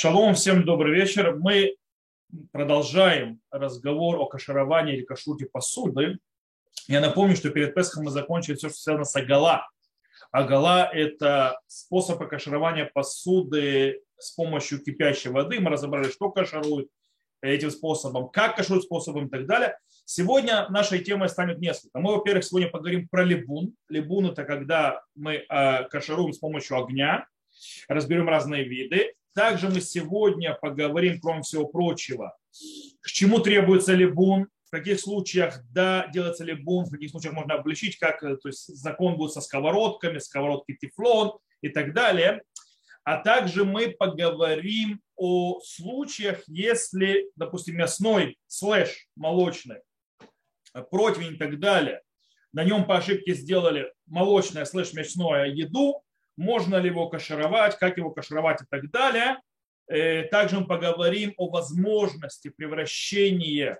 Шалом, всем добрый вечер. Мы продолжаем разговор о кашировании или кашруте посуды. Я напомню, что перед Песхом мы закончили все, что связано с агала. Агала – это способ каширования посуды с помощью кипящей воды. Мы разобрали, что каширует этим способом, как каширует способом и так далее. Сегодня нашей темой станет несколько. Мы, во-первых, сегодня поговорим про либун. Либун – это когда мы э, кашируем с помощью огня, разберем разные виды. Также мы сегодня поговорим, кроме всего прочего, к чему требуется либун, в каких случаях да, делается либун, в каких случаях можно обличить, как то есть закон будет со сковородками, сковородки тефлон и так далее. А также мы поговорим о случаях, если, допустим, мясной слэш молочный, противень и так далее, на нем по ошибке сделали молочное слэш мясное еду, можно ли его кашировать, как его кашировать и так далее. Э, также мы поговорим о возможности превращения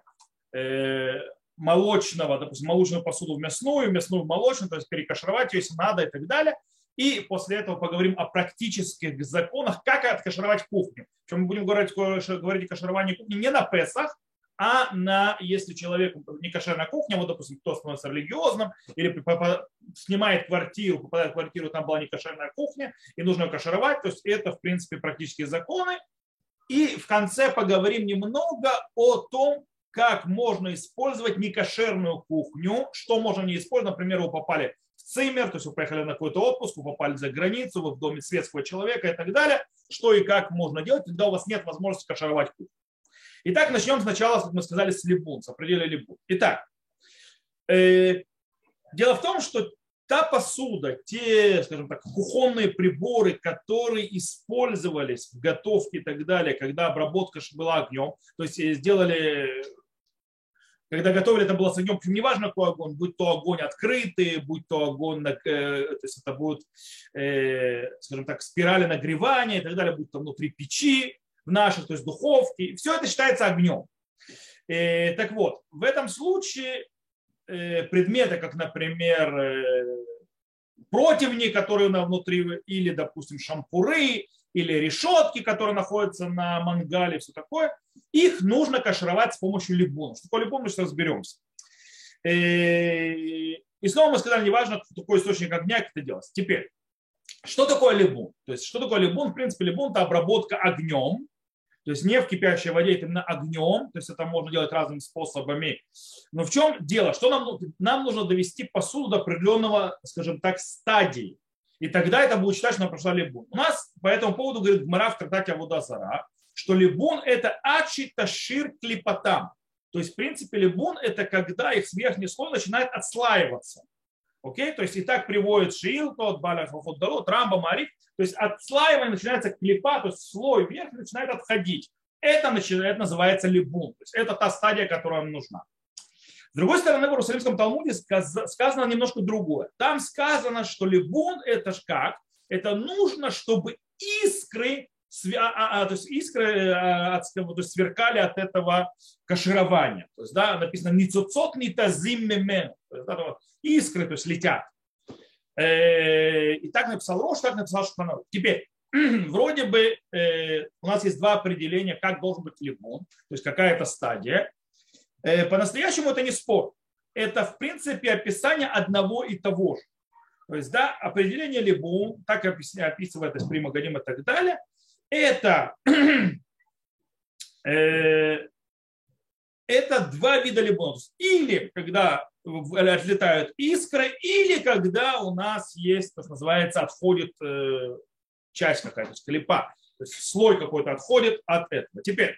э, молочного, допустим, молочную посуду в мясную, мясную в молочную, то есть перекашировать ее, если надо и так далее. И после этого поговорим о практических законах, как откашировать кухню. Причем мы будем говорить, говорить о кашировании кухни не на Песах, а на, если человек не кошерная кухня, вот, допустим, кто становится религиозным или снимает квартиру, попадает в квартиру, там была не кошерная кухня, и нужно ее кошеровать, то есть это, в принципе, практические законы. И в конце поговорим немного о том, как можно использовать некошерную кухню, что можно не использовать. Например, вы попали в цимер, то есть вы поехали на какой-то отпуск, вы попали за границу, вы в доме светского человека и так далее. Что и как можно делать, когда у вас нет возможности кошеровать кухню. Итак, начнем сначала, как мы сказали, с либун, с определения либун. Итак, э, дело в том, что та посуда, те, скажем так, кухонные приборы, которые использовались в готовке и так далее, когда обработка была огнем, то есть э, сделали когда готовили, это было с огнем, неважно какой огонь, будь то огонь открытый, будь то огонь, э, то есть это будет, э, скажем так, спирали нагревания и так далее, будь то внутри печи, в наших, то есть духовки. Все это считается огнем. И, так вот, в этом случае э, предметы, как, например, э, противни, которые на внутри, или, допустим, шампуры, или решетки, которые находятся на мангале, все такое, их нужно кашировать с помощью либуна. Что такое либун, мы сейчас разберемся. Э, и снова мы сказали, неважно, какой источник огня, как это делать. Теперь, что такое либун? То есть, что такое либун? В принципе, либун – это обработка огнем то есть не в кипящей воде, это именно огнем. То есть это можно делать разными способами. Но в чем дело? Что нам, нам нужно довести посуду до определенного, скажем так, стадии. И тогда это будет считать, что она прошла либун. У нас по этому поводу говорит Гмара в трактате Авудазара, что либун это ачи ташир клипотам. То есть, в принципе, либун это когда их верхний слой начинает отслаиваться. Окей? То есть и так приводит Шиил, тот, Балях, Рамба, Рамба, То есть отслаивание начинается клипа, то есть слой вверх начинает отходить. Это, начинает, называется либун. То есть это та стадия, которая нам нужна. С другой стороны, в Иерусалимском Талмуде сказано немножко другое. Там сказано, что либун это ж как? Это нужно, чтобы искры, а, а, а, то есть искры э, от, то есть сверкали от этого каширования. То есть, да, написано «ницуцот нитазим мемен» искры, то есть летят. Э, и так написал Рош, так написал Шуханару. Теперь, вроде бы э, у нас есть два определения, как должен быть лимон, то есть какая-то стадия. Э, по-настоящему это не спор. Это, в принципе, описание одного и того же. То есть, да, определение либун, так описывает Эсприма Гадим и так далее, это, э, это два вида либунов. Или когда отлетают искры, или когда у нас есть, что называется, отходит э, часть какая-то, склепа, то есть слой какой-то отходит от этого. Теперь,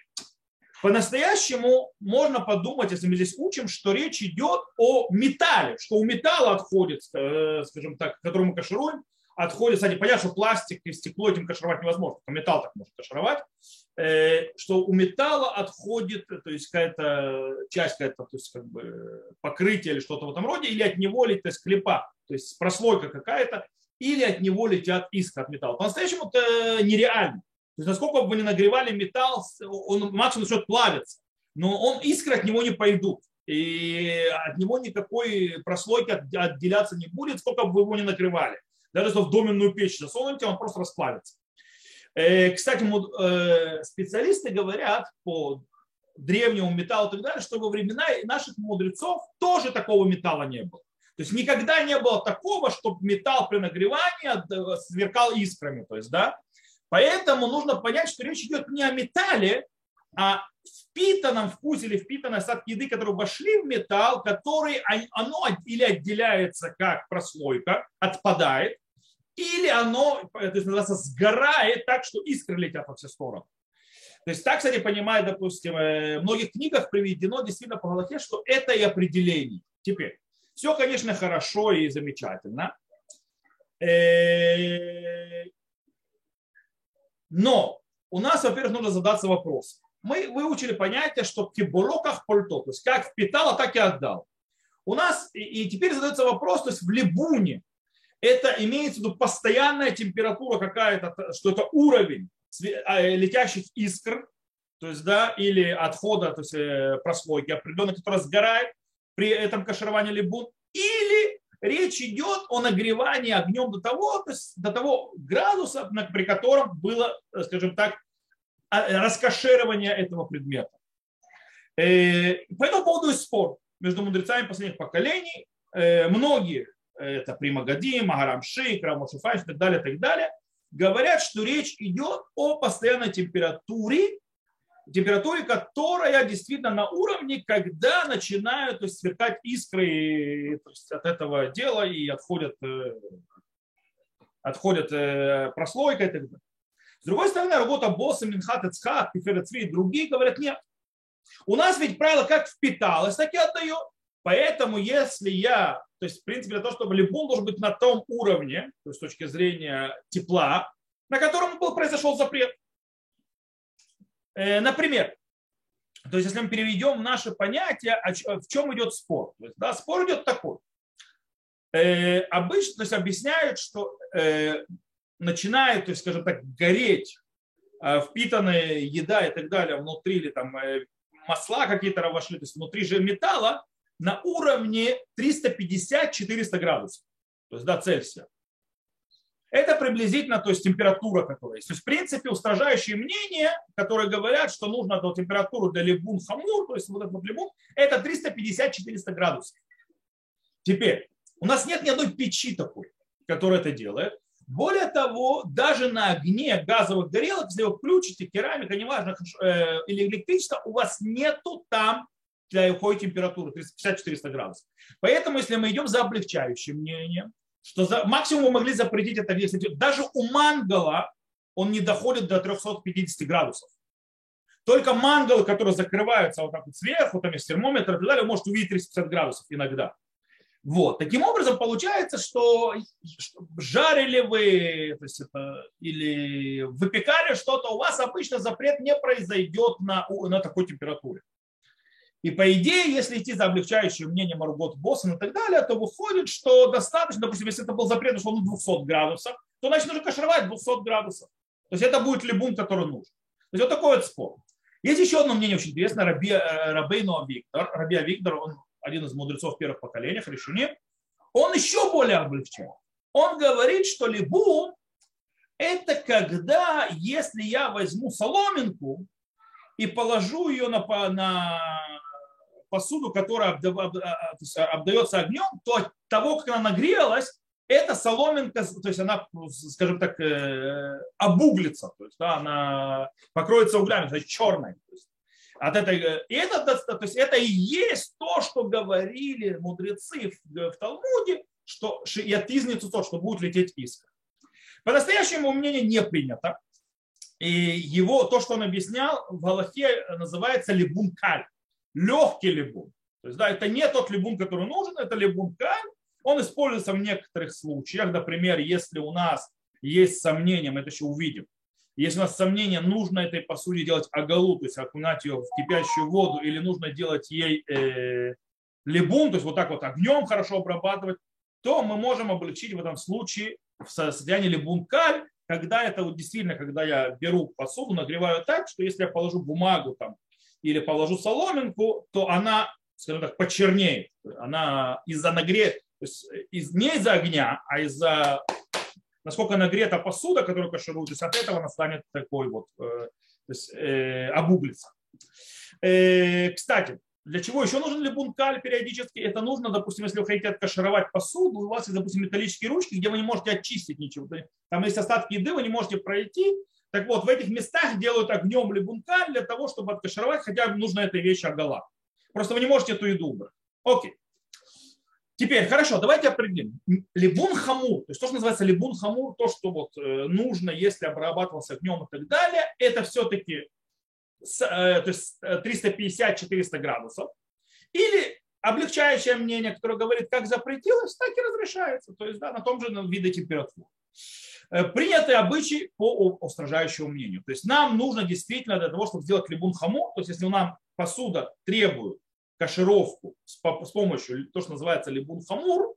по-настоящему можно подумать, если мы здесь учим, что речь идет о металле, что у металла отходит, э, скажем так, который мы кашируем, отходит, кстати, понятно, что пластик и стекло этим кашировать невозможно, только металл так может кашировать, Э, что у металла отходит, то есть какая-то часть, какая-то, то есть как бы покрытие или что-то в этом роде, или от него летит склепа, то есть прослойка какая-то, или от него летят искры от металла. По-настоящему это нереально. То есть насколько бы вы не нагревали металл, он максимум начнет плавиться, но он, искры от него не пойдут. И от него никакой прослойки отделяться не будет, сколько бы вы его не нагревали. Даже если в доменную печь засунете, он просто расплавится. Э, кстати, э, специалисты говорят по древнему металлу и так далее, что во времена наших мудрецов тоже такого металла не было. То есть никогда не было такого, чтобы металл при нагревании сверкал искрами. То есть, да? Поэтому нужно понять, что речь идет не о металле, а впитанном вкусе или впитанной остатки еды, которые вошли в металл, который оно или отделяется как прослойка, отпадает, или оно, это называется, сгорает так, что искры летят во все стороны. То есть так, кстати, понимаю, допустим, э, в многих книгах приведено действительно по Галахе, что это и определение. Теперь, все, конечно, хорошо и замечательно. Э, но у нас, во-первых, нужно задаться вопросом. Мы выучили понятие, что в кибуроках пальто, то есть как впитал, так и отдал. У нас, и теперь задается вопрос, то есть в либуне, это имеется в виду постоянная температура какая-то, что это уровень а, летящих искр, то есть, да, или отхода, то есть э, прослойки определенной, которая сгорает при этом кашировании либун, или речь идет о нагревании огнем до того, то есть до того градуса, при котором было, скажем так, а, раскоширование этого предмета. Э, по этому поводу есть спор между мудрецами последних поколений. Э, многие, это Примагадим, Магарам Шейк, и так далее, так далее, говорят, что речь идет о постоянной температуре, температуре, которая действительно на уровне, когда начинают то есть, сверкать искры то есть, от этого дела и отходят, э, отходят э, прослойка и так далее. С другой стороны, работа босса, Минхат, Эцхат, Тиферецви и другие говорят, нет. У нас ведь правило как впиталось, так и отдает. Поэтому если я то есть, в принципе, для того, чтобы либун должен быть на том уровне, то есть с точки зрения тепла, на котором был, произошел запрет. Э, например, то есть, если мы переведем наше понятие, в чем идет спор. То есть, да, спор идет такой. Э, обычно то есть, объясняют, что э, начинает, то есть, скажем так, гореть э, впитанная еда и так далее внутри, или там э, масла какие-то вошли, то есть внутри же металла, на уровне 350-400 градусов, то есть до Цельсия. Это приблизительно то есть, температура, которая есть. То есть, в принципе, устражающие мнения, которые говорят, что нужно эту температуру для либун хамур, то есть вот этот вот либун, это 350-400 градусов. Теперь, у нас нет ни одной печи такой, которая это делает. Более того, даже на огне газовых горелок, если вы включите керамика, неважно, э, или электричество, у вас нету там для какой температуры, 350-400 градусов. Поэтому, если мы идем за облегчающим мнением, что за, максимум мы могли запретить это, если даже у мангала он не доходит до 350 градусов. Только мангалы, которые закрываются вот так вот сверху, там есть термометр и так далее, может увидеть 350 градусов иногда. Вот. Таким образом, получается, что жарили вы то есть это, или выпекали что-то, у вас обычно запрет не произойдет на, на такой температуре. И по идее, если идти за облегчающим мнением Маргот Боссен и так далее, то выходит, что достаточно, допустим, если это был запрет, что он 200 градусов, то значит нужно кашировать 200 градусов. То есть это будет либун, который нужен. То есть вот такой вот спор. Есть еще одно мнение очень интересное, Раби, э, Рабейну Виктор. Раби Виктор, он один из мудрецов первых поколений, Решуни. Он еще более облегчает. Он говорит, что либун это когда, если я возьму соломинку и положу ее на, на посуду, которая обдается огнем, то от того, как она нагрелась, эта соломинка, то есть она, скажем так, э, обуглится, то есть да, она покроется углями, то есть черной. То есть от этой, э, и это, то есть это и есть то, что говорили мудрецы в, в Талмуде, что и от изницу то, что будет лететь искра. По-настоящему мнение не принято. И его, то, что он объяснял, в Галахе называется либункаль легкий либун. То есть, да, это не тот либун, который нужен, это либун каль. Он используется в некоторых случаях. Например, если у нас есть сомнения, мы это еще увидим. Если у нас сомнения, нужно этой посуде делать агалу, то есть окунать ее в кипящую воду, или нужно делать ей э, либун, то есть вот так вот огнем хорошо обрабатывать, то мы можем облегчить в этом случае в состоянии либун каль, когда это вот действительно, когда я беру посуду, нагреваю так, что если я положу бумагу там или положу соломинку, то она, скажем так, почернеет. Она из-за нагрева, то есть из, не из-за огня, а из-за насколько нагрета посуда, которую кашируют, то есть от этого она станет такой вот, э, то есть, э, обуглится. Э, кстати, для чего еще нужен либункаль периодически? Это нужно, допустим, если вы хотите откашировать посуду, у вас есть, допустим, металлические ручки, где вы не можете очистить ничего. Там есть остатки еды, вы не можете пройти. Так вот, в этих местах делают огнем либункаль для того, чтобы откашировать, хотя нужно этой вещи огола. Просто вы не можете эту еду убрать. Окей. Теперь, хорошо, давайте определим. Либун хамур, то есть то, что называется либун хамур, то, что вот э, нужно, если обрабатывался огнем и так далее, это все-таки Э, то есть 350-400 э, градусов. Или облегчающее мнение, которое говорит, как запретилось, так и разрешается. То есть да, на том же виде температуры. Э, принятый обычай по устражающему мнению. То есть нам нужно действительно для того, чтобы сделать либун хаму, то есть если нам посуда требует кашировку с, помощью то, что называется либун хамур,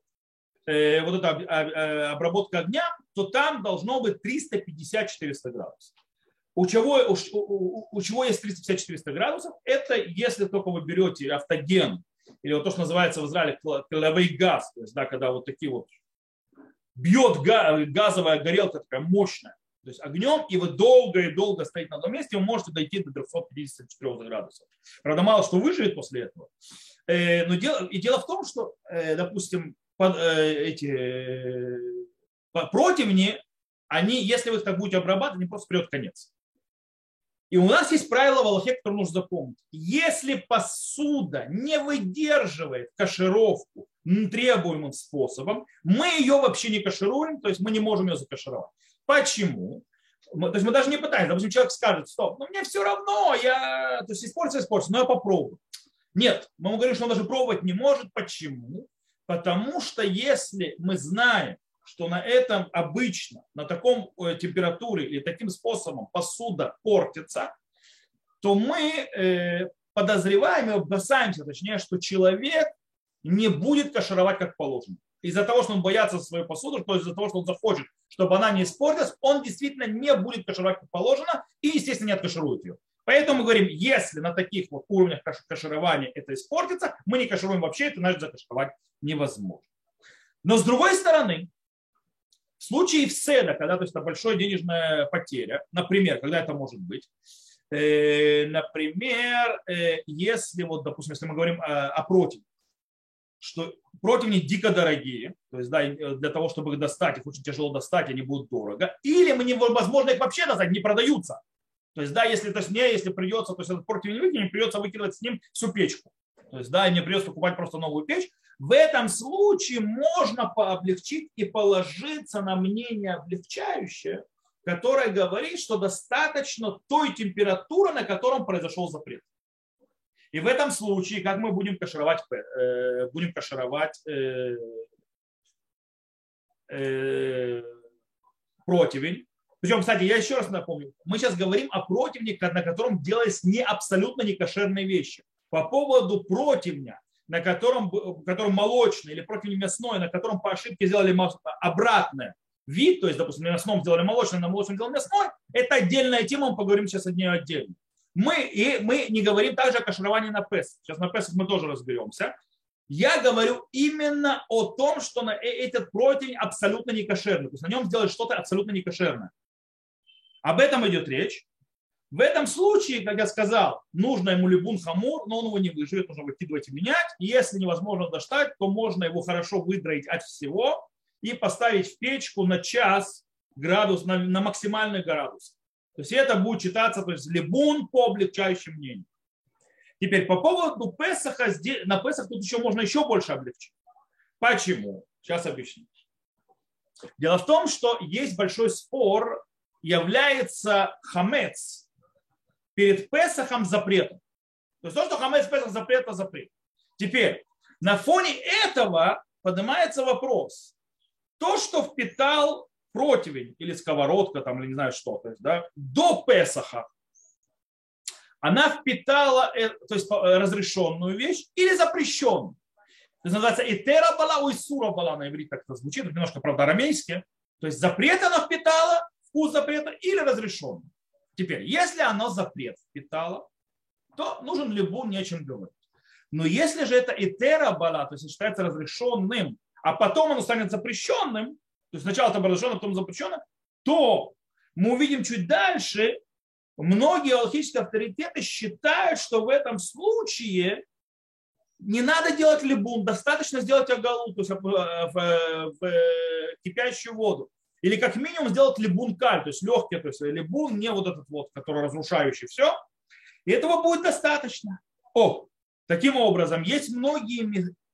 вот эта обработка огня, то там должно быть 350-400 градусов. У чего, у, у, у чего есть 350-400 градусов? Это если только вы берете автоген, или вот то, что называется в Израиле клавый газ, то есть, да, когда вот такие вот бьет газовая горелка такая мощная, то есть огнем, и вы долго и долго стоите на одном месте, вы можете дойти до 354 градусов. Правда, мало что выживет после этого. Э, но дело, и дело в том, что, э, допустим, под, э, эти противни, они, если вы их так будете обрабатывать, они просто придет конец. И у нас есть правило в Аллахе, которое нужно запомнить. Если посуда не выдерживает кашировку требуемым способом, мы ее вообще не кашируем, то есть мы не можем ее закашировать. Почему? То есть мы даже не пытаемся. Допустим, человек скажет, стоп, ну мне все равно, я, то есть использую, использую, но я попробую. Нет, мы ему говорим, что он даже пробовать не может. Почему? Потому что если мы знаем, что на этом обычно, на таком э, температуре или таким способом посуда портится, то мы э, подозреваем и опасаемся, точнее, что человек не будет кашировать как положено. Из-за того, что он боится свою посуду, то есть из-за того, что он захочет, чтобы она не испортилась, он действительно не будет кашировать как положено и, естественно, не откаширует ее. Поэтому мы говорим, если на таких вот уровнях каширования это испортится, мы не кашируем вообще, это значит закашировать невозможно. Но с другой стороны, в случае вседа, когда то есть, это большая денежная потеря, например, когда это может быть, э, например, э, если вот, допустим, если мы говорим о, о противне, что противни дико дорогие, то есть да, для того, чтобы их достать, их очень тяжело достать, они будут дорого, или мы невозможно их вообще достать, не продаются. То есть, да, если то есть, не, если придется, то есть этот противень выкинем, придется выкидывать с ним всю печку. То есть, да, мне придется покупать просто новую печь, в этом случае можно пооблегчить и положиться на мнение облегчающее, которое говорит, что достаточно той температуры, на котором произошел запрет. И в этом случае, как мы будем кашировать, э, будем кашировать э, э, противень. Причем, кстати, я еще раз напомню, мы сейчас говорим о противне, на котором делались не абсолютно некошерные вещи. По поводу противня, на котором, котором молочный или противень мясной, на котором по ошибке сделали обратное вид, то есть, допустим, на мясном сделали молочный, на молочном сделали мясной, это отдельная тема, мы поговорим сейчас о ней отдельно. Мы, и мы не говорим также о кашировании на Песах. Сейчас на Песах мы тоже разберемся. Я говорю именно о том, что на э, этот противень абсолютно не кошерный. То есть на нем сделать что-то абсолютно не кошерное. Об этом идет речь. В этом случае, как я сказал, нужно ему либун хамур, но он его не выживет, нужно выкидывать и менять. И если невозможно достать, то можно его хорошо выдроить от всего и поставить в печку на час градус, на, на максимальный градус. То есть это будет читаться, то есть либун по облегчающим мнению. Теперь по поводу Песаха, на Песах тут еще можно еще больше облегчить. Почему? Сейчас объясню. Дело в том, что есть большой спор, является хамец, перед Песахом запретом. То есть то, что хамец Песах запрет, это запрет. Теперь, на фоне этого поднимается вопрос. То, что впитал противень или сковородка, там, или не знаю что, то есть, да, до Песаха, она впитала э, то есть, разрешенную вещь или запрещенную. То есть называется этера бала, ой, сура бала на иврите так это звучит, немножко, правда, арамейски. То есть запрет она впитала, вкус запрета или разрешенный. Теперь, если оно запрет впитало, то нужен либун, не о чем говорить. Но если же это этера бала, то есть считается разрешенным, а потом оно станет запрещенным, то есть сначала это разрешено, потом запрещено, то мы увидим чуть дальше, многие алхимические авторитеты считают, что в этом случае не надо делать либун, достаточно сделать агалу, то есть в, в, в кипящую воду. Или как минимум сделать либун каль, то есть легкий, то есть либун, не вот этот вот, который разрушающий все. И этого будет достаточно. О, таким образом, есть многие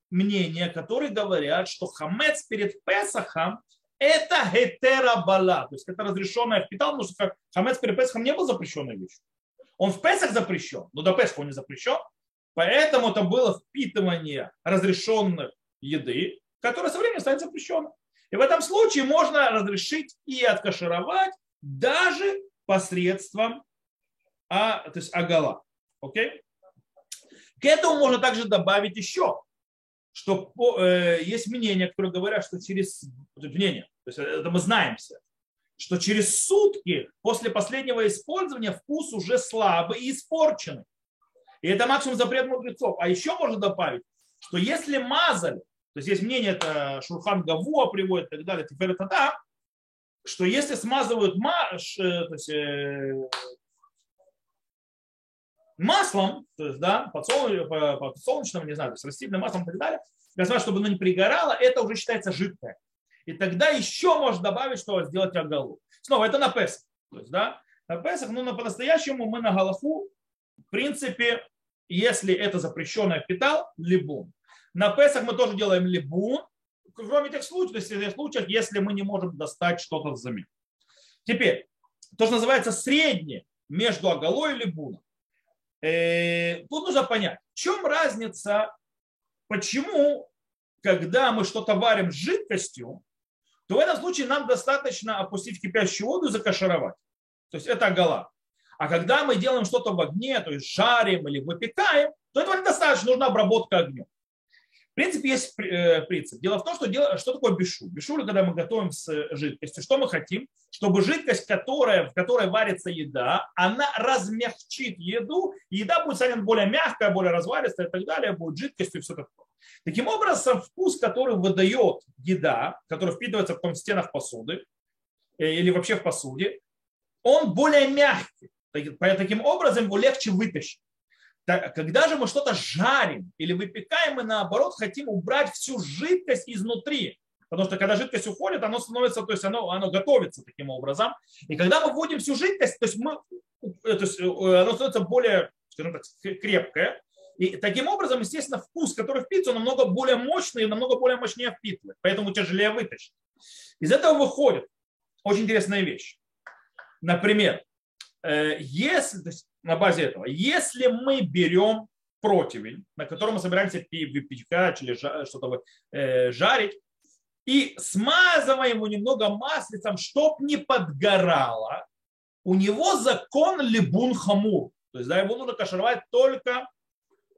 мнения, которые говорят, что хамец перед Песахом это гетерабала, то есть это разрешенное в питал, потому что хамец перед Песахом не был запрещенной вещью. Он в Песах запрещен, но до Песха он не запрещен. Поэтому это было впитывание разрешенных еды, которая со временем станет запрещенной. И в этом случае можно разрешить и откашировать даже посредством а, то есть агала. Окей? К этому можно также добавить еще, что э, есть мнения, которые говорят, что через мнение, то есть это мы знаем все, что через сутки после последнего использования вкус уже слабый и испорченный. И это максимум запрет мудрецов. А еще можно добавить, что если мазаль, то есть есть мнение, это Шурхан Гавуа приводит и так далее, теперь это да, что если смазывают маш, э, то есть, э, маслом, то есть, да, подсолнечным, не знаю, есть растительным маслом и так далее, для того, чтобы оно не пригорало, это уже считается жидкое. И тогда еще можно добавить, что сделать агалу. Снова, это на Песах. То есть, да, на Песах, но ну, по-настоящему мы на Галаху, в принципе, если это запрещенное питал, либун. На Песах мы тоже делаем либун, кроме тех случаев, если, случаев, если мы не можем достать что-то взамен. Теперь, то, что называется среднее между оголой и либуном. Э, тут нужно понять, в чем разница, почему, когда мы что-то варим с жидкостью, то в этом случае нам достаточно опустить кипящую воду и закашировать. То есть это огола. А когда мы делаем что-то в огне, то есть жарим или выпекаем, то этого недостаточно, нужна обработка огнем. В принципе, есть э, принцип. Дело в том, что, дело, что такое бешуль. Бешуль, когда мы готовим с жидкостью, что мы хотим? Чтобы жидкость, которая, в которой варится еда, она размягчит еду, и еда будет станет более мягкая, более разваристая и так далее, будет жидкостью и все такое. Таким образом, вкус, который выдает еда, который впитывается в стенах посуды э, или вообще в посуде, он более мягкий. Таким образом, его легче вытащить когда же мы что-то жарим или выпекаем, мы наоборот хотим убрать всю жидкость изнутри. Потому что когда жидкость уходит, оно становится, то есть оно, оно готовится таким образом. И когда мы вводим всю жидкость, то есть, мы, э, то есть э, оно становится более, скажем так, крепкое. И таким образом, естественно, вкус, который впитывается, намного более мощный и намного более мощнее впитывает. Поэтому тяжелее вытащить. Из этого выходит очень интересная вещь. Например, э, если, то есть на базе этого. Если мы берем противень, на котором мы собираемся выпекать или что-то э, жарить, и смазываем его немного маслицем, чтоб не подгорало, у него закон либун хамур. То есть да, его нужно кашировать только,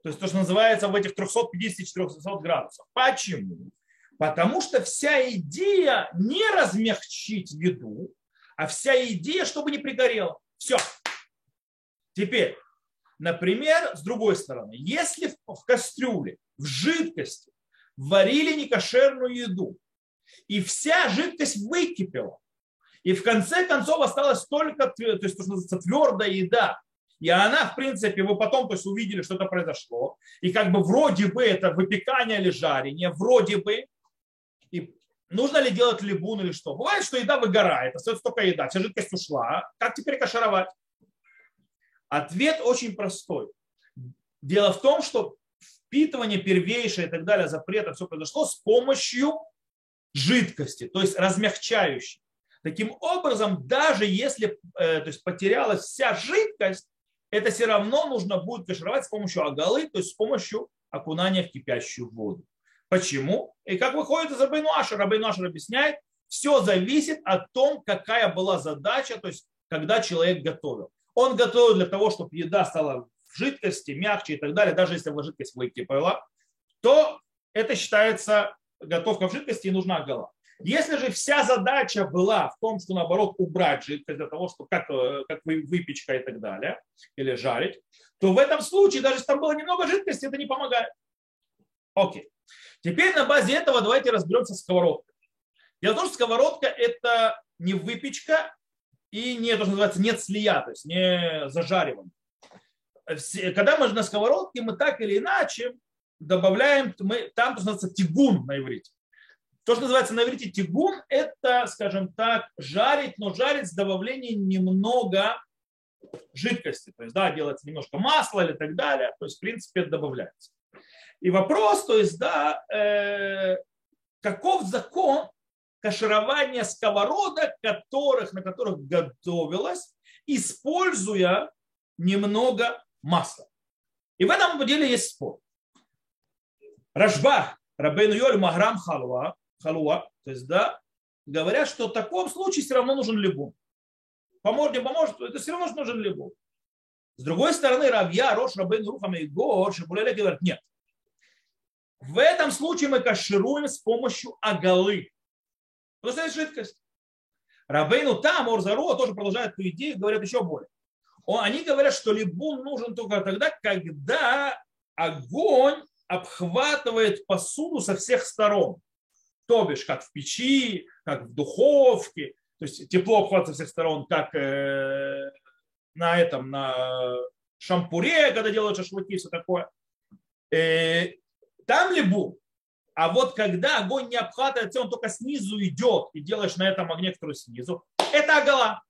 то есть то, что называется в этих 350-400 градусах. Почему? Потому что вся идея не размягчить еду, а вся идея, чтобы не пригорело. Все. Теперь, например, с другой стороны, если в кастрюле, в жидкости варили некошерную еду, и вся жидкость выкипела, и в конце концов осталась только то есть, то, что называется, твердая еда, и она, в принципе, вы потом то есть, увидели, что это произошло, и как бы вроде бы это выпекание или жарение, вроде бы, и нужно ли делать либун или что. Бывает, что еда выгорает, остается только еда, вся жидкость ушла, как теперь кашаровать? Ответ очень простой. Дело в том, что впитывание первейшее и так далее, запрета, все произошло с помощью жидкости, то есть размягчающей. Таким образом, даже если э, то есть потерялась вся жидкость, это все равно нужно будет кашировать с помощью агалы, то есть с помощью окунания в кипящую воду. Почему? И как выходит из Рабейну Ашер, Рабейну Ашер объясняет, все зависит от том, какая была задача, то есть когда человек готовил. Он готовил для того, чтобы еда стала в жидкости, мягче и так далее, даже если жидкость выкипала, то это считается готовка в жидкости и нужна гола. Если же вся задача была в том, что наоборот убрать жидкость для того, чтобы как, э, как выпечка и так далее, или жарить, то в этом случае, даже если там было немного жидкости, это не помогает. Окей. Теперь на базе этого давайте разберемся с сковородкой. Дело в том, что сковородка это не выпечка и не, то, что называется, нет слия, то есть не зажаривание. Когда мы на сковородке, мы так или иначе добавляем, мы, там, то, что называется, тигун на иврите. То, что называется на иврите тигун, это, скажем так, жарить, но жарить с добавлением немного жидкости. То есть, да, делается немножко масла или так далее. То есть, в принципе, это добавляется. И вопрос, то есть, да, э, каков закон каширования сковородок, которых, на которых готовилось, используя немного масла. И в этом деле есть спор. Рашба, Рабейну Йоль, Маграм Халуа, Халуа, то есть, да, говорят, что в таком случае все равно нужен либун. Поможет, не поможет, это все равно нужен либун. С другой стороны, Равья, Рош, Рабейну Рухам и Гор, Шабулеле говорят, нет. В этом случае мы кашируем с помощью агалы. Это жидкость. Рабейну там, Орзаро тоже продолжает эту идею, говорят еще более. Они говорят, что либун нужен только тогда, когда огонь обхватывает посуду со всех сторон. То бишь, как в печи, как в духовке. То есть тепло обхватывает со всех сторон, как э, на этом, на шампуре, когда делают шашлыки, все такое. Э, там либун. А вот когда огонь не обхватывается, он только снизу идет, и делаешь на этом огне, который снизу, это агала.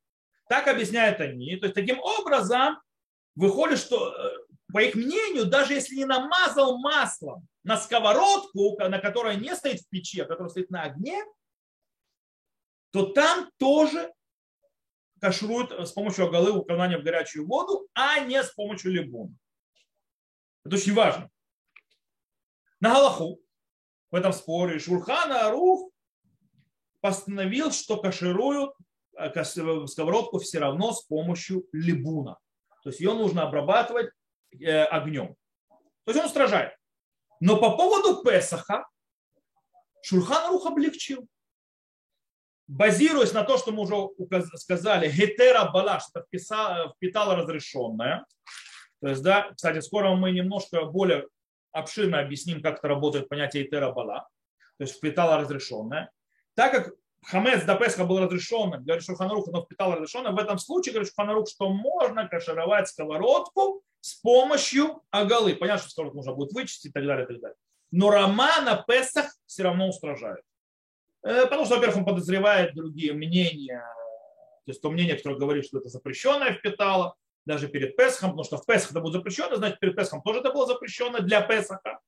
Так объясняют они. То есть таким образом выходит, что э, по их мнению, даже если не намазал маслом на сковородку, на которой не стоит в печи, а которая стоит на огне, то там тоже кашруют с помощью оголы укладывания в горячую воду, а не с помощью либуна. Это очень важно. На Галаху в этом споре Шурхана Арух постановил, что кашируют э, сковородку все равно с помощью либуна. То есть ее нужно обрабатывать э, огнем. То есть он устражает. Но по поводу Песаха Шурхан Рух облегчил. Базируясь на то, что мы уже сказали, гетера бала, что впитало разрешенное. То есть, да, кстати, скоро мы немножко более обширно объясним, как это работает понятие Итера Бала, то есть впитала разрешенное. Так как Хамец до Песха был разрешенным, говорит Шуханарух, но впитал разрешенное, в этом случае говорит Шуханарух, что можно кашировать сковородку с помощью агалы. Понятно, что сковородку нужно будет вычистить и так далее, и так далее. Но Рома на Песах все равно устражает. Э, потому что, во-первых, он подозревает другие мнения, то есть то мнение, которое говорит, что это запрещенное впитало, даже перед Песхом, потому что в Песах это будет запрещено, значит перед Песхом тоже это было запрещено для Песаха.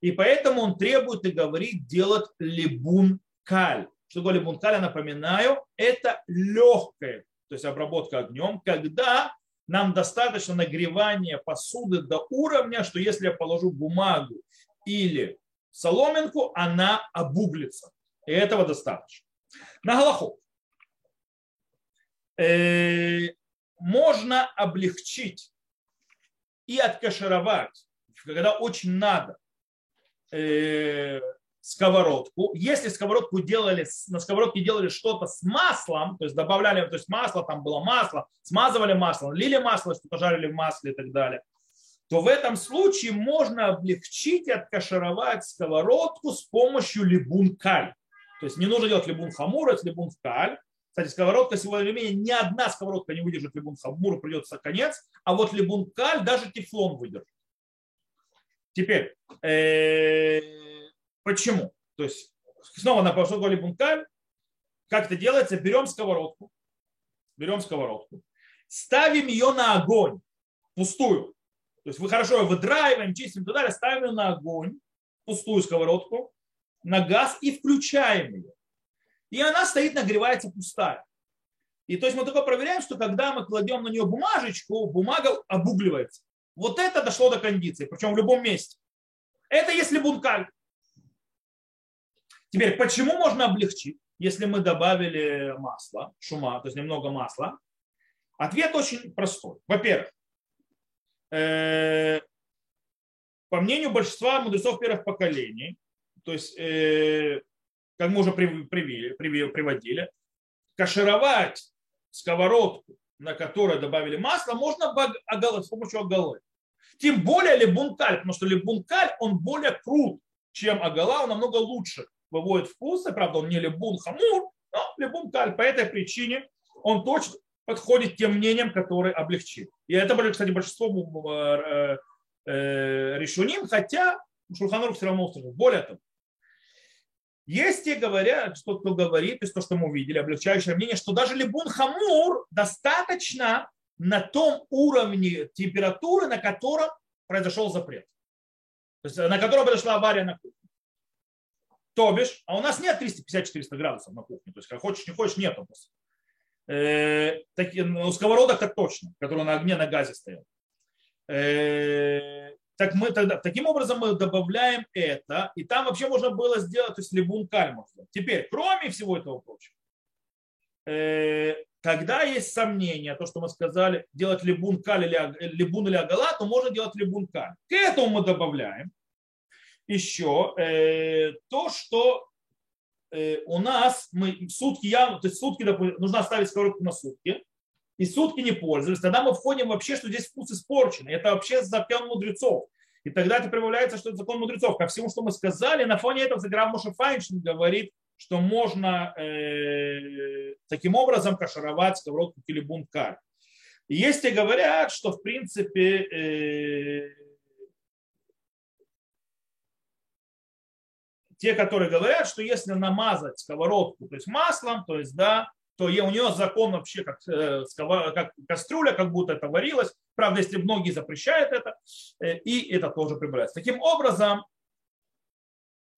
И поэтому он требует и говорит делать либун каль. Что такое либун каль, я напоминаю, это легкое, то есть обработка огнем, когда нам достаточно нагревания посуды до уровня, что если я положу бумагу или соломинку, она обуглится. И этого достаточно. На Галаху. Можно облегчить и откашировать, когда очень надо, э, сковородку. Если сковородку делали, на сковородке делали что-то с маслом, то есть добавляли, то есть масло, там было масло, смазывали масло, лили масло, что пожарили в масле и так далее, то в этом случае можно облегчить и откашировать сковородку с помощью либун-каль. То есть не нужно делать либун хамур, это либун каль. Кстати, сковородка сегодня времени ни одна сковородка не выдержит либун хамуру, придется конец, а вот либун каль даже тефлон выдержит. Теперь, э, почему? То есть, снова на что либун каль, как это делается? Берем сковородку, берем сковородку, ставим ее на огонь, пустую. То есть, мы хорошо ее выдраиваем, чистим и так далее, ставим ее на огонь, пустую сковородку, на газ и включаем ее и она стоит, нагревается пустая. И то есть мы только проверяем, что когда мы кладем на нее бумажечку, бумага обугливается. Вот это дошло до кондиции, причем в любом месте. Это если бункаль. Теперь, почему можно облегчить, если мы добавили масло, шума, то есть немного масла? Ответ очень простой. Во-первых, э, по мнению большинства мудрецов первых поколений, то есть э, как мы уже приводили, кашировать сковородку, на которой добавили масло, можно с помощью агалы. Тем более либункаль, потому что либункаль, он более крут, чем агала, он намного лучше выводит вкусы, правда, он не либун хамур, но либун каль. По этой причине он точно подходит тем мнениям, которые облегчили. И это кстати, большинство э, э, решуним, хотя Шурханур все равно услышал. Более того, есть и говорят, что кто говорит, то есть то, что мы увидели, облегчающее мнение, что даже либун хамур достаточно на том уровне температуры, на котором произошел запрет. То есть на котором произошла авария на кухне. То бишь, а у нас нет 350-400 градусов на кухне. То есть, как хочешь, не хочешь, нет просто. Э, так, ну, сковородок это точно, который на огне, на газе стоял. Э, так мы тогда, таким образом мы добавляем это, и там вообще можно было сделать, то есть либун каль Теперь, кроме всего этого прочего, э, когда есть сомнения, то, что мы сказали, делать либун каль или либун или агала, то можно делать либун каль. К этому мы добавляем еще э, то, что э, у нас мы сутки явно, то есть сутки, допустим, нужно оставить сковородку на сутки, и сутки не пользовались, тогда мы входим вообще, что здесь вкус испорчен. Это вообще закон мудрецов. И тогда это прибавляется, что это закон мудрецов. Ко всему, что мы сказали, на фоне этого Заграв Моше Файншин говорит, что можно э, таким образом кашаровать сковородку килибун кар. Есть и говорят, что в принципе э, те, которые говорят, что если намазать сковородку, то есть маслом, то есть да, то у нее закон вообще как, э, как кастрюля, как будто это варилось. Правда, если многие запрещают это, э, и это тоже прибавляется. Таким образом,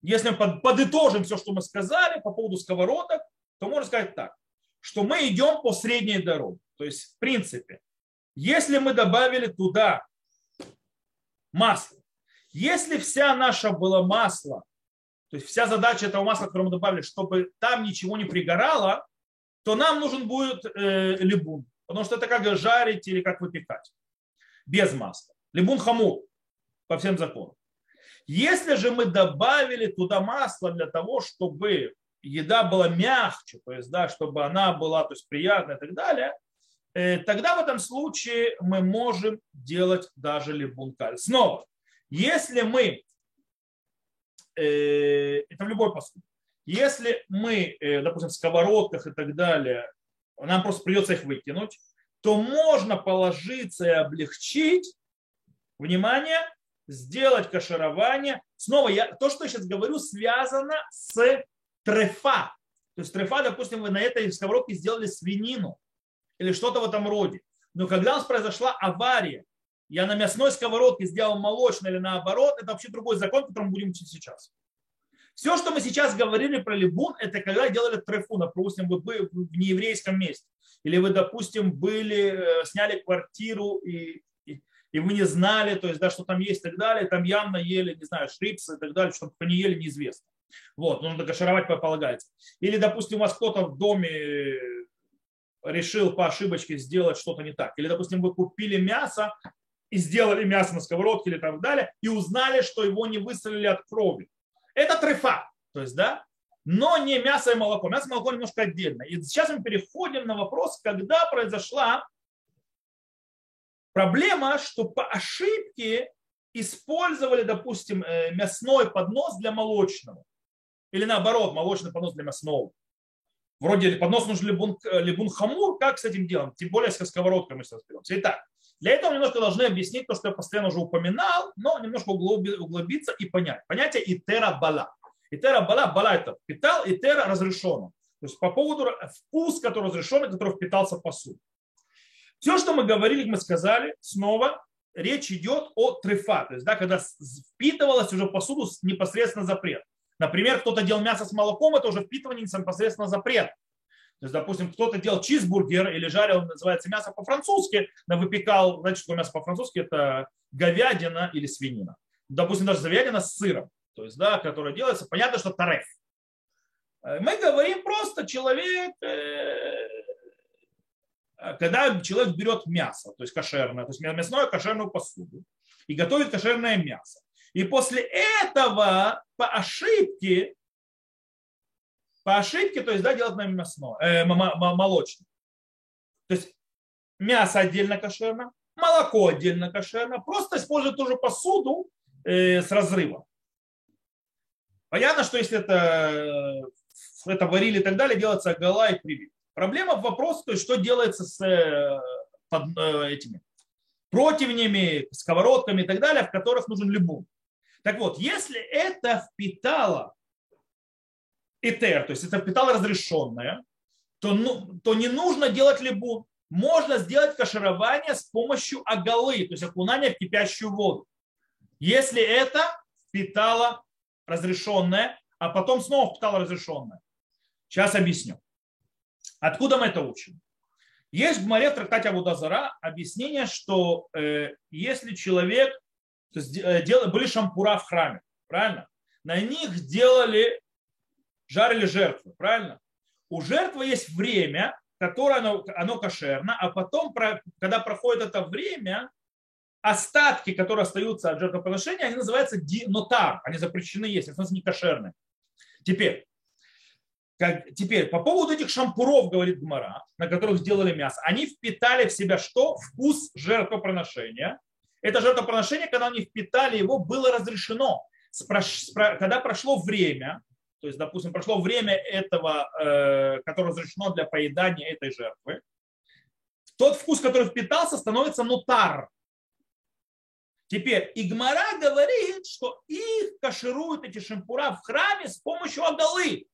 если мы подытожим все, что мы сказали по поводу сковородок, то можно сказать так, что мы идем по средней дороге. То есть, в принципе, если мы добавили туда масло, если вся наша была масло, то есть вся задача этого масла, которое мы добавили, чтобы там ничего не пригорало, то нам нужен будет э, либун. Потому что это как жарить или как выпекать. Без масла. Либун хамур по всем законам. Если же мы добавили туда масло для того, чтобы еда была мягче, то есть, да, чтобы она была то есть, приятная и так далее, э, тогда в этом случае мы можем делать даже либункаль. Снова, если мы, э, это в любой посуде, если мы, э, допустим, в сковородках и так далее, нам просто придется их выкинуть, то можно положиться и облегчить, внимание, сделать каширование. Снова, я, то, что я сейчас говорю, связано с трефа. То есть трефа, допустим, вы на этой сковородке сделали свинину или что-то в этом роде. Но когда у нас произошла авария, я на мясной сковородке сделал молочное или наоборот, это вообще другой закон, который мы будем учить сейчас. Все, что мы сейчас говорили про либун, это когда делали трефу, допустим, вы были в нееврейском месте. Или вы, допустим, были, э, сняли квартиру и, и, и вы не знали, то есть, да, что там есть и так далее, там явно ели, не знаю, шрипсы и так далее, что не ели, неизвестно. Вот, нужно кашировать полагается. Или, допустим, у вас кто-то в доме решил по ошибочке сделать что-то не так. Или, допустим, вы купили мясо и сделали мясо на сковородке или так далее, и узнали, что его не выстрелили от крови. Это трефа, то есть, да, но не мясо и молоко. Мясо и молоко немножко отдельно. И сейчас мы переходим на вопрос, когда произошла проблема, что по ошибке использовали, допустим, э, мясной поднос для молочного. Или наоборот, молочный поднос для мясного. Вроде поднос нужен либун, э, либун хамур, как с этим делом? Тем более с сковородкой мы сейчас разберемся. Итак, для этого немножко должны объяснить то, что я постоянно уже упоминал, но немножко углубиться и понять. Понятие итера бала. Итера бала, бала это питал, итера разрешено. То есть по поводу вкус, который разрешен, который впитался в посуду. Все, что мы говорили, мы сказали, снова речь идет о трефа, то есть да, когда впитывалось уже посуду непосредственно запрет. Например, кто-то делал мясо с молоком, это уже впитывание непосредственно запрет. То есть, допустим, кто-то делал чизбургер или жарил, называется мясо по-французски, выпекал, знаете, что мясо по-французски, это говядина или свинина. Допустим, даже говядина с сыром, то есть, да, которая делается, понятно, что тареф. Э, мы говорим просто человек, э, когда человек берет мясо, то есть кошерное, то есть мясное кошерную посуду, и готовит кошерное мясо. И после этого по ошибке по ошибке, то есть, да, делать нам мясное, э, молочное. То есть мясо отдельно кошерно, молоко отдельно кошерно, просто используют ту же посуду э, с разрывом. Понятно, что если это, это варили и так далее, делается гала и привит. Проблема в вопросе, то есть что делается с э, под, э, этими противнями, сковородками и так далее, в которых нужен либун. Так вот, если это впитало этер, то есть это впитало разрешенное, то, ну, то не нужно делать либун. Можно сделать каширование с помощью агалы, то есть окунания в кипящую воду. Если это впитало разрешенное, а потом снова впитало разрешенное. Сейчас объясню. Откуда мы это учим? Есть в море в трактате Абудазара объяснение, что э, если человек, то есть, э, дел, были шампура в храме, правильно? На них делали, жарили жертвы, правильно? У жертвы есть время, которое оно, оно кошерно, а потом, когда проходит это время, остатки, которые остаются от жертвоприношения, они называются нотар, они запрещены есть, они не кошерные. Теперь, как, теперь, по поводу этих шампуров, говорит Гмара, на которых сделали мясо, они впитали в себя что? Вкус жертвоприношения. Это жертвоприношение, когда они впитали его, было разрешено. Когда прошло время, то есть, допустим, прошло время этого, э, которое разрешено для поедания этой жертвы, тот вкус, который впитался, становится нутар. Теперь Игмара говорит, что их кашируют эти шампура в храме с помощью агалы.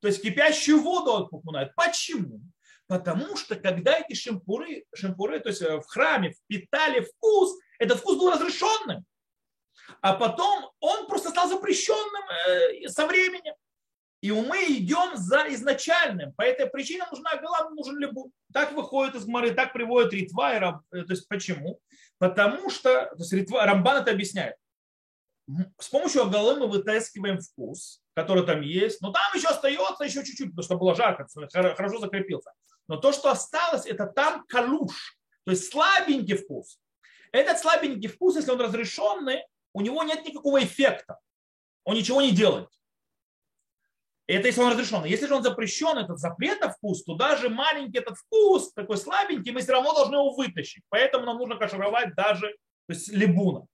То есть кипящую воду окунают. Почему? Потому что когда эти шампуры, шампуры то есть э, в храме впитали вкус, этот вкус был разрешенным. А потом он просто стал запрещенным э, со временем. И мы идем за изначальным. По этой причине нужна гала, нужен либу. Так выходит из Гмары, так приводит Ритва. И Раб, э, то есть почему? Потому что, то есть Ритва, Рамбан это объясняет. С помощью агалы мы вытаскиваем вкус, который там есть. Но там еще остается еще чуть-чуть, потому что было жарко, хорошо закрепился. Но то, что осталось, это там калуш, то есть слабенький вкус. Этот слабенький вкус, если он разрешенный, у него нет никакого эффекта. Он ничего не делает. Это если он разрешен. Если же он запрещен, этот запрет на вкус, то даже маленький этот вкус, такой слабенький, мы все равно должны его вытащить. Поэтому нам нужно кашировать даже то есть либуна.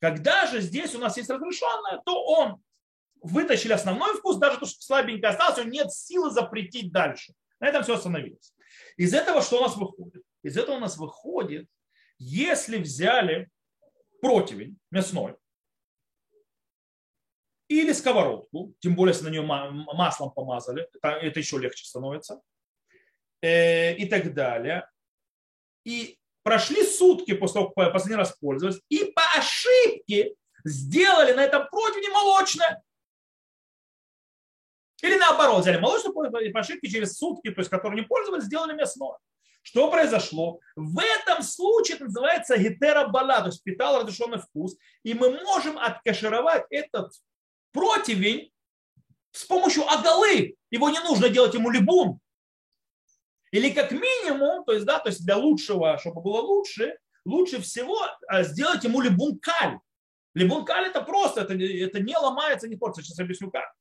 Когда же здесь у нас есть разрешенное, то он вытащили основной вкус, даже то, что слабенько осталось, у него нет силы запретить дальше. На этом все остановилось. Из этого что у нас выходит? Из этого у нас выходит, если взяли противень мясной или сковородку, тем более, если на нее маслом помазали, это, еще легче становится, э, и так далее. И прошли сутки после того, как последний раз пользовались, и по ошибке сделали на этом противне молочное. Или наоборот, взяли молочную по ошибке через сутки, то есть которые не пользовались, сделали мясное. Что произошло? В этом случае это называется гетеробала, то есть питал разрешенный вкус. И мы можем откашировать этот противень с помощью агалы. Его не нужно делать ему либун. Или как минимум, то есть, да, то есть для лучшего, чтобы было лучше, лучше всего а, сделать ему либун каль. Либун каль это просто, это, это не ломается, не портится. Сейчас объясню как.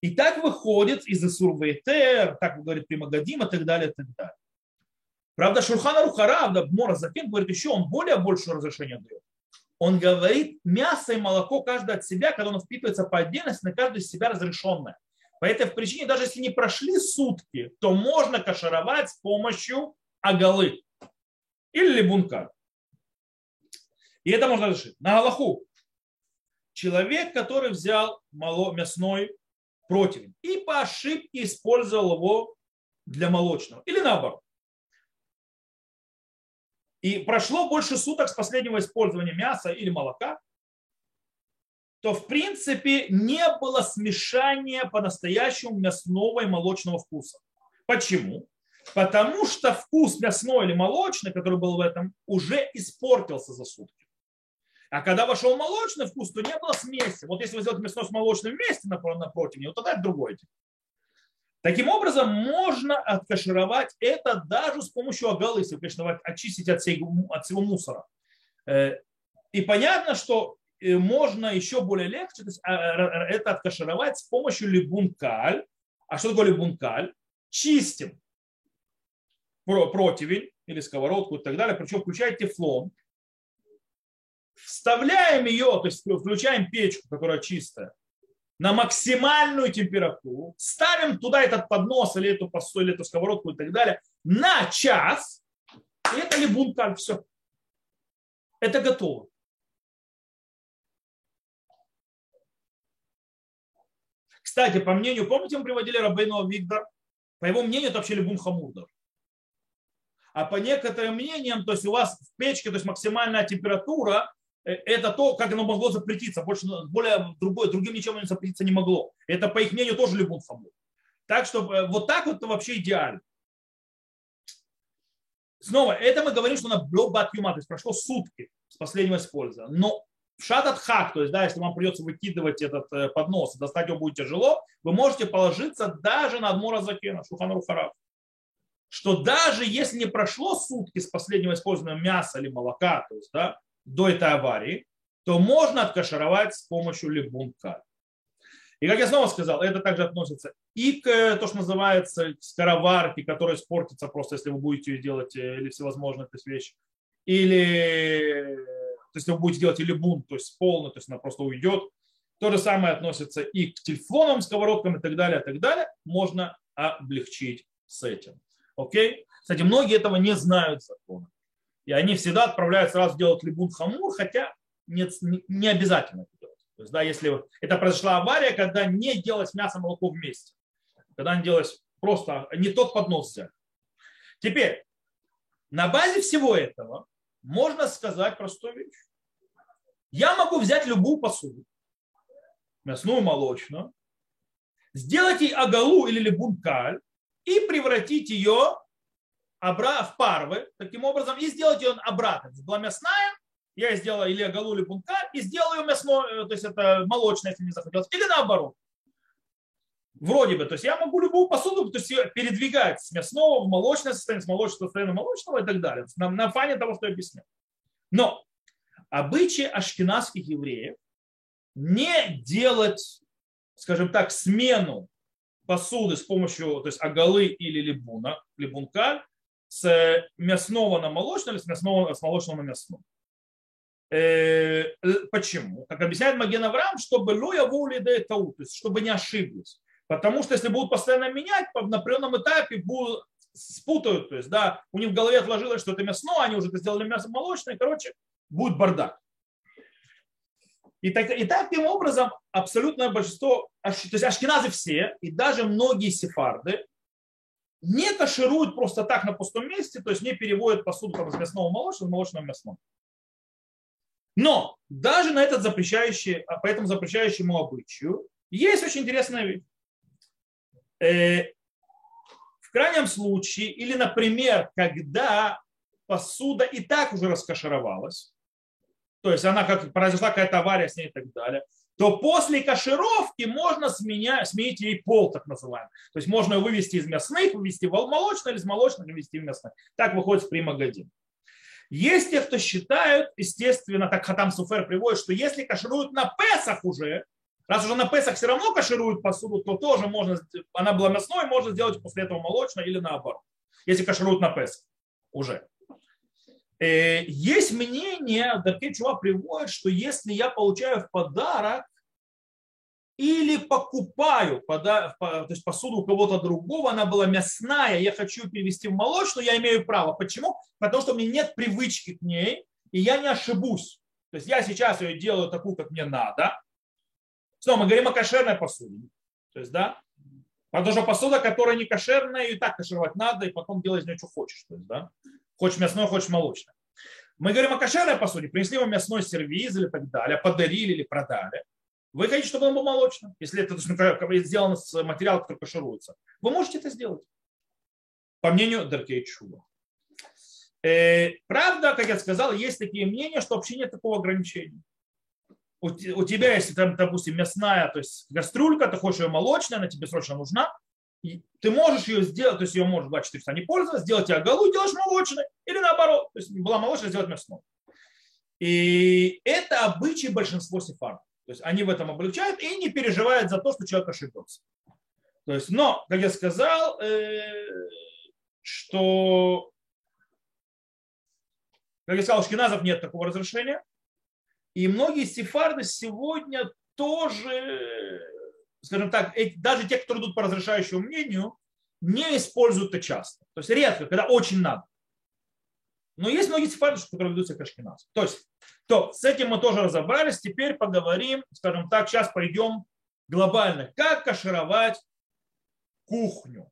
И так выходит из Исур Вейтер, так говорит Примагадим и так далее, и так далее. Правда, Шурхана Рухара, Мора Запин говорит еще, он более большее разрешение дает. Он говорит, мясо и молоко каждое от себя, когда оно впитывается по отдельности, на каждое из себя разрешенное. По этой причине, даже если не прошли сутки, то можно кашировать с помощью агалы или либунка. И это можно решить. На Галаху. Человек, который взял мясной противень и по ошибке использовал его для молочного. Или наоборот. И прошло больше суток с последнего использования мяса или молока, то в принципе не было смешания по-настоящему мясного и молочного вкуса. Почему? Потому что вкус мясной или молочный, который был в этом, уже испортился за сутки. А когда вошел молочный вкус, то не было смеси. Вот если вы сделаете мясной с молочным вместе напротив него, тогда это другое. Таким образом, можно откашировать это даже с помощью агалы, если, конечно, очистить от всего, от всего мусора. Э, и понятно, что э, можно еще более легче то есть, а, это откашировать с помощью либункаль. А что такое либункаль? Чистим противень или сковородку и так далее, причем включая тефлон, вставляем ее, то есть включаем печку, которая чистая, на максимальную температуру, ставим туда этот поднос или эту посуду, или эту сковородку и так далее на час, и это либункаль, все. Это готово. Кстати, по мнению, помните, мы приводили Рабейну Виктор? По его мнению, это вообще либун хамур А по некоторым мнениям, то есть у вас в печке, то есть максимальная температура, это то, как оно могло запретиться. Больше, более другое, другим ничем оно запретиться не могло. Это, по их мнению, тоже либун хамур. Так что э, вот так вот вообще идеально. Снова, это мы говорим, что на бат юма, то есть прошло сутки с последнего использования. Но в шатат хак, то есть, да, если вам придется выкидывать этот э, поднос, достать его будет тяжело, вы можете положиться даже на Адмура Закена, Шуханру Харав. Что даже если не прошло сутки с последнего использования мяса или молока, то есть, да, до этой аварии, то можно откашировать с помощью либунка. И как я снова сказал, это также относится и к э, то, что называется скороварке, которая испортится просто, если вы будете делать, э, или всевозможные то есть, вещи, или то есть вы будете делать или бунт, то есть полный, то есть она просто уйдет. То же самое относится и к телефонам, сковородкам и так далее, и так далее. Можно облегчить с этим. Окей? Кстати, многие этого не знают закона. И они всегда отправляют сразу делать либун хамур, хотя не, не обязательно это делать. То есть, да, если это произошла авария, когда не делать мясо молоко вместе. Когда не делать просто не тот поднос взяли. Теперь, на базе всего этого можно сказать простую вещь. Я могу взять любую посуду, мясную, молочную, сделать ей агалу или либункаль и превратить ее в парвы, таким образом, и сделать ее обратно. Была мясная, я сделала или агалу, или бункаль, и сделала ее мясной, э, то есть это молочная, если мне захотелось, или наоборот. Вроде бы, то есть я могу любую посуду то есть передвигать с мясного в молочное состояние, с молочного состояния молочного и так далее. На, на фоне того, что я объяснял. Но обычаи ашкенадских евреев не делать, скажем так, смену посуды с помощью то есть агалы или либуна, либунка с мясного на молочное или с, мясного, с молочного на мясное. Э, почему? Как объясняет Маген Авраам, чтобы лоя воли тау, то есть чтобы не ошиблись. Потому что если будут постоянно менять, на определенном этапе будут спутают, то есть, да, у них в голове отложилось, что это мясное, они уже это сделали мясо молочное, короче, будет бардак. И, так, и таким образом абсолютное большинство, то есть ашкеназы все, и даже многие сефарды, не кашируют просто так на пустом месте, то есть не переводят посуду там, из мясного молочного в молочное мясное. Но даже на этот запрещающий, а по этому запрещающему обычаю есть очень интересная вещь. Э, в крайнем случае, или, например, когда посуда и так уже раскашировалась, то есть она как произошла какая-то авария с ней и так далее, то после кашировки можно сменять, сменить ей пол, так называемый. То есть можно вывести из мясных, вывести в молочное, или из молочных вывести в мясных. Так выходит в примагазин. Есть те, кто считают, естественно, так Хатам Суфер приводит, что если кашируют на Песах уже, раз уже на Песах все равно кашируют посуду, то тоже можно, она была мясной, можно сделать после этого молочной или наоборот, если кашируют на Песах уже. Э, есть мнение, Даркей Чува приводит, что если я получаю в подарок или покупаю то есть посуду у кого-то другого, она была мясная, я хочу перевести в молочную, я имею право. Почему? Потому что у меня нет привычки к ней, и я не ошибусь. То есть я сейчас ее делаю такую, как мне надо. Снова мы говорим о кошерной посуде. То есть, да, потому что посуда, которая не кошерная, и так кошеровать надо, и потом делай из нее, что хочешь. То есть, да? Хочешь мясной, хочешь молочный. Мы говорим о кошерной посуде. Принесли вам мясной сервиз или так далее, подарили или продали. Вы хотите, чтобы он был молочным, если это сделано с материала, который кашируется. Вы можете это сделать. По мнению Даркей Чува. Э, правда, как я сказал, есть такие мнения, что вообще нет такого ограничения. У тебя, если там, допустим, мясная, то есть гастрюлька, ты хочешь ее молочная, она тебе срочно нужна, ты можешь ее сделать, то есть ее можешь 24 часа не пользоваться, сделать ее голу, делаешь молочной, или наоборот, то есть была молочная, сделать мясной. И это обычай большинства сефардов. То есть они в этом облегчают и не переживают за то, что человек ошибется. То есть, но, как я сказал, э, что, как я сказал, у шкиназов нет такого разрешения. И многие сефарды сегодня тоже, скажем так, даже те, которые идут по разрешающему мнению, не используют это часто. То есть редко, когда очень надо. Но есть многие сефарды, которые ведутся к ашкеназу. То есть, то с этим мы тоже разобрались. Теперь поговорим, скажем так, сейчас пойдем глобально. Как кашировать кухню?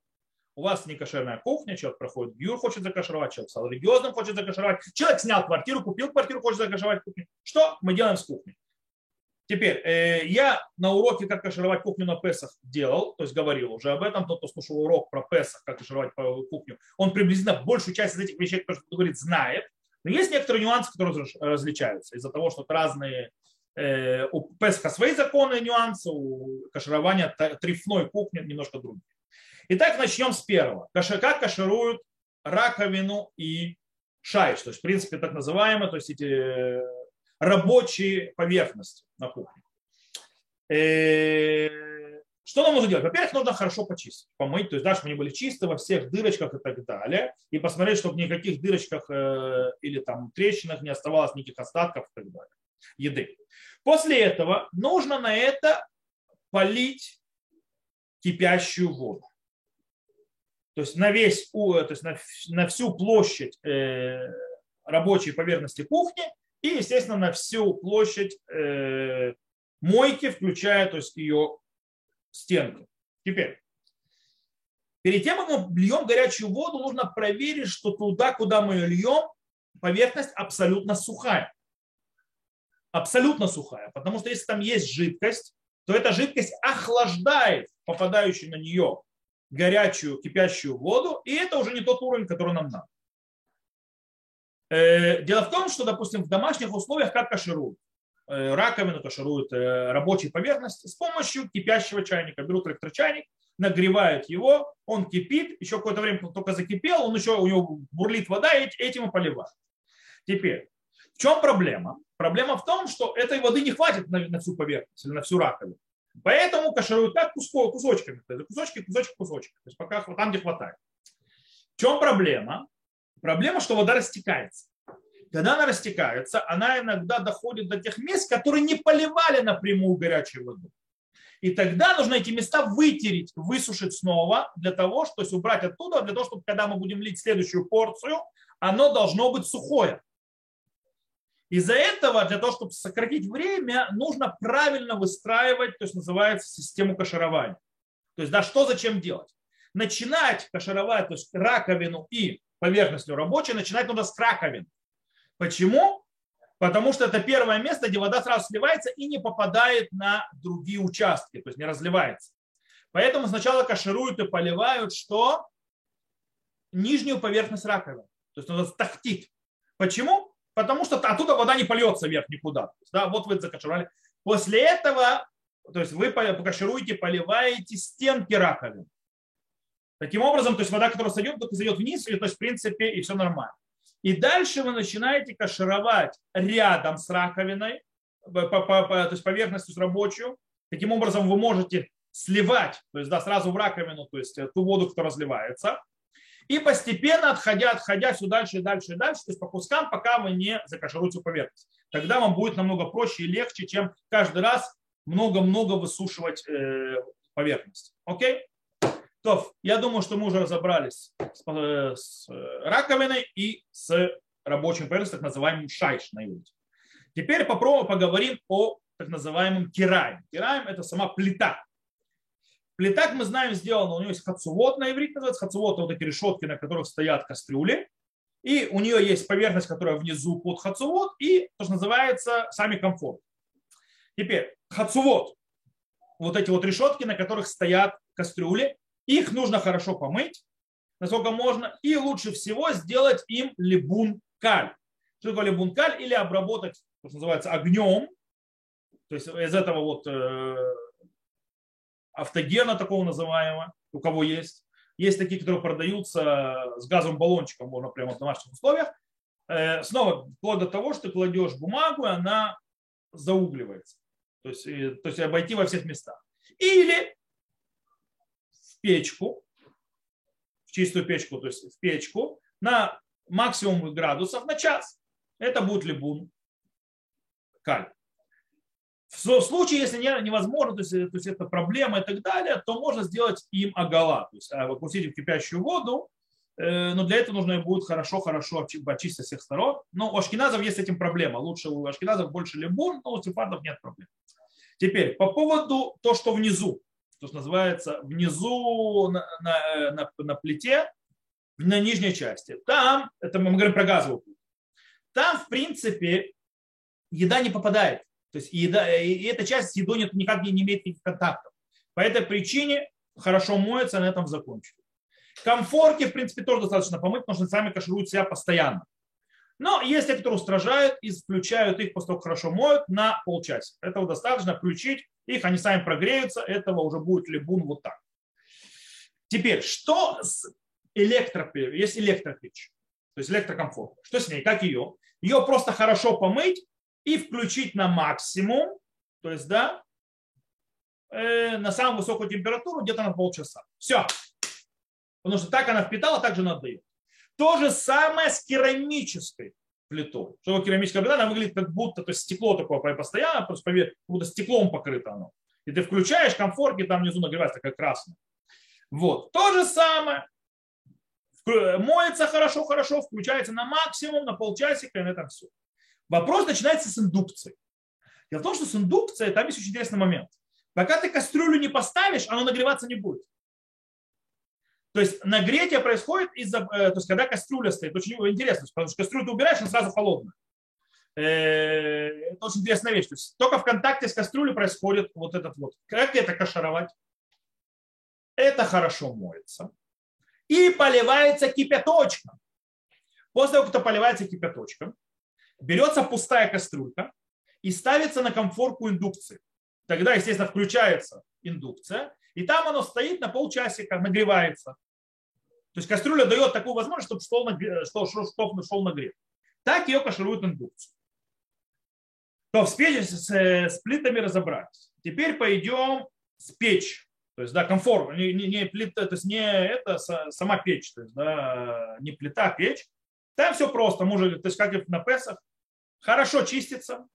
У вас не кошерная кухня, человек проходит гюр, хочет закашировать, человек стал религиозным, хочет закашировать, человек снял квартиру, купил квартиру, хочет закашировать кухню. Что мы делаем с кухней? Теперь, э, я на уроке «Как кашировать кухню на Песах» делал, то есть говорил уже об этом, тот, кто слушал урок про Песах, как кашировать кухню, он приблизительно большую часть из этих вещей, он говорит, знает. Но есть некоторые нюансы, которые различаются из-за того, что разные э, у Песха свои законы и нюансы, у каширования трифной кухни немножко другие. Итак, начнем с первого. Как кашируют раковину и шайш, то есть, в принципе, так называемые, то есть эти рабочие поверхности на кухне. Э, что нам нужно делать? Во-первых, нужно хорошо почистить, помыть, то есть, да, чтобы они были чисты во всех дырочках и так далее, и посмотреть, чтобы в никаких дырочках э, или там трещинах не оставалось никаких остатков и так далее, еды. После этого нужно на это полить кипящую воду. То есть на весь, то есть на, на всю площадь э, рабочей поверхности кухни и, естественно, на всю площадь э, мойки, включая то есть, ее стенки. Теперь, перед тем, как мы льем горячую воду, нужно проверить, что туда, куда мы ее льем, поверхность абсолютно сухая. Абсолютно сухая. Потому что если там есть жидкость, то эта жидкость охлаждает попадающую на нее горячую кипящую воду, и это уже не тот уровень, который нам надо. Э, дело в том, что, допустим, в домашних условиях как кашируют? Э, раковину кашируют э, рабочие поверхности с помощью кипящего чайника. Берут электрочайник, нагревают его, он кипит, еще какое-то время только закипел, он еще, у него бурлит вода, и этим и поливают. Теперь, в чем проблема? Проблема в том, что этой воды не хватит на, на всю поверхность или на всю раковину. Поэтому кашируют так кусочками, кусочки, кусочек, кусочек, то есть пока там, где хватает. В чем проблема? Проблема, что вода растекается. Когда она растекается, она иногда доходит до тех мест, которые не поливали напрямую горячей водой. И тогда нужно эти места вытереть, высушить снова для того, чтобы убрать оттуда, для того, чтобы когда мы будем лить следующую порцию, оно должно быть сухое. Из-за этого, для того, чтобы сократить время, нужно правильно выстраивать, то есть называется систему каширования. То есть, да, что зачем делать? Начинать кашировать, то есть раковину и поверхностью рабочей, начинать нужно с раковин. Почему? Потому что это первое место, где вода сразу сливается и не попадает на другие участки, то есть не разливается. Поэтому сначала кашируют и поливают что? Нижнюю поверхность раковины. То есть надо тахтит. Почему? Потому что оттуда вода не польется вверх никуда. Да, вот вы закашировали. После этого, то есть вы покашируете, поливаете стенки раковины. Таким образом, то есть вода, которая сойдет, только зайдет вниз, и, то есть в принципе и все нормально. И дальше вы начинаете кашировать рядом с раковиной, по, по, по, то есть поверхностью рабочую. Таким образом вы можете сливать, то есть да, сразу в раковину, то есть ту воду, которая разливается. И постепенно, отходя, отходя все дальше и дальше и дальше, то есть по кускам, пока вы не закашируете поверхность. Тогда вам будет намного проще и легче, чем каждый раз много-много высушивать э, поверхность. Окей? То, я думаю, что мы уже разобрались с, э, с э, раковиной и с рабочим поверхностью, так называемым шайш на иврите. Теперь попробуем поговорим о так называемом кираем. Кираем – это сама плита. Плита, как мы знаем, сделана, у нее есть хацувод на иврите называется. Хацувод – вот эти решетки, на которых стоят кастрюли. И у нее есть поверхность, которая внизу под хацувод, и то, что называется сами комфорт. Теперь хацувод – вот эти вот решетки, на которых стоят кастрюли, их нужно хорошо помыть, насколько можно, и лучше всего сделать им либун-каль. Что такое либун-каль? Или обработать, то, что называется, огнем, то есть из этого вот э, автогена такого называемого, у кого есть. Есть такие, которые продаются с газовым баллончиком, можно прямо в домашних условиях. Э, снова, вплоть до того, что ты кладешь бумагу, и она заугливается. То есть, то есть обойти во всех местах. Или печку, в чистую печку, то есть в печку, на максимум градусов на час. Это будет либун. калий. В случае, если невозможно, то есть, то есть это проблема и так далее, то можно сделать им агала, то есть опустить в кипящую воду, э, но для этого нужно будет хорошо-хорошо очистить всех сторон. Но у ашкеназов есть с этим проблема. Лучше у ашкеназов больше либун, но у сефардов нет проблем. Теперь, по поводу то, что внизу, то, что называется внизу на, на, на, на плите, на нижней части. Там, это мы говорим про газовую плиту, там, в принципе, еда не попадает. То есть еда, и эта часть с едой никак не имеет никаких контактов. По этой причине хорошо моется, на этом закончили. Комфорки, в принципе, тоже достаточно помыть, потому что сами кашируют себя постоянно. Но есть те, которые устражают и включают их после того, как хорошо моют, на полчаса. Этого достаточно включить их, они сами прогреются, этого уже будет либун вот так. Теперь, что с электропечью? Есть электропечь, то есть электрокомфорт. Что с ней? Как ее? Ее просто хорошо помыть и включить на максимум, то есть, да, э, на самую высокую температуру где-то на полчаса. Все. Потому что так она впитала, так же она дает. То же самое с керамической плитой. Что такое керамическая плита? Она выглядит как будто, то есть стекло такое постоянно, просто как будто стеклом покрыто оно. И ты включаешь комфорт, и там внизу нагревается такая красная. Вот. То же самое. Моется хорошо, хорошо, включается на максимум, на полчасика, и на этом все. Вопрос начинается с индукции. Дело в том, что с индукцией там есть очень интересный момент. Пока ты кастрюлю не поставишь, оно нагреваться не будет. То есть нагретие происходит из-за, э, то есть когда кастрюля стоит, очень интересно, потому что кастрюлю ты убираешь, она сразу холодная. Э, это очень интересная вещь. То есть только в контакте с кастрюлей происходит вот этот вот. Как это кашаровать? Это хорошо моется. И поливается кипяточком. После того, как это поливается кипяточком, берется пустая кастрюлька и ставится на комфорку индукции. Тогда, естественно, включается индукция, и там оно стоит на полчасика, нагревается. То есть кастрюля дает такую возможность, чтобы стол, нагре... что, чтобы шел нагрев. Так ее кашируют индукцию. То с, печь, с, с плитами разобрались. Теперь пойдем с печь. То есть, да, комфорт, не, не, не плита, то есть не это сама печь, то есть, да, не плита, а печь. Там все просто, может, то есть как и на Песах, хорошо чистится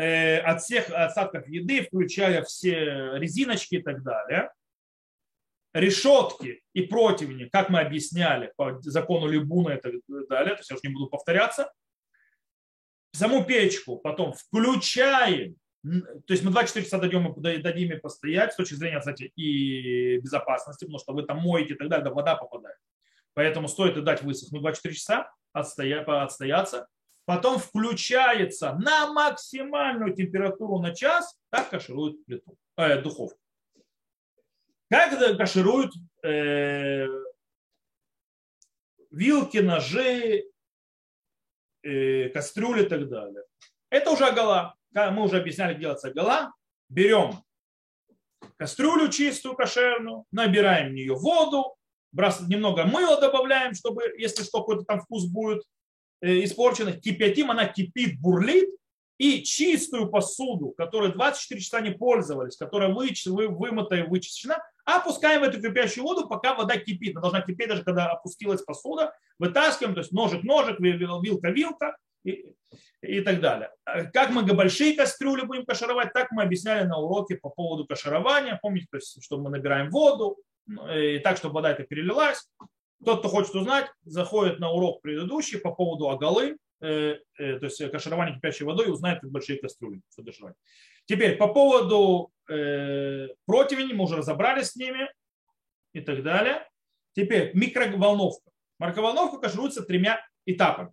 от всех остатков еды, включая все резиночки и так далее. Решетки и противни, как мы объясняли по закону Либуна и так далее, то есть я уже не буду повторяться. Саму печку потом включаем, то есть мы 24 часа дадим, дадим ей постоять с точки зрения, кстати, и безопасности, потому что вы там моете и так далее, да, вода попадает. Поэтому стоит дать высохнуть 24 часа, отстоя, отстояться. Потом включается на максимальную температуру на час, так кашируют плиту, э, духовку. Как кашируют э, вилки, ножи, э, кастрюли и так далее. Это уже огола. Мы уже объясняли, как делается огола. Берем кастрюлю чистую, кошерную, набираем в нее воду, немного мыла добавляем, чтобы, если что, какой-то там вкус будет э, испорченный, кипятим, она кипит, бурлит, и чистую посуду, которой 24 часа не пользовались, которая вы, вы, вымыта и вычищена, опускаем в эту кипящую воду, пока вода кипит. Она должна кипеть даже когда опустилась посуда, вытаскиваем, то есть ножик-ножик, вилка-вилка и, и так далее. Как мы большие кастрюли будем кашировать, так мы объясняли на уроке по поводу каширования. Помните, то есть, что мы набираем воду, ну, и так, чтобы вода это перелилась. Тот, кто хочет узнать, заходит на урок предыдущий по поводу агалы, э, э, то есть каширования кипящей водой, и узнает, как большие кастрюли содержать. Теперь по поводу э, противней, мы уже разобрались с ними и так далее. Теперь микроволновка. Микроволновка кашируется тремя этапами.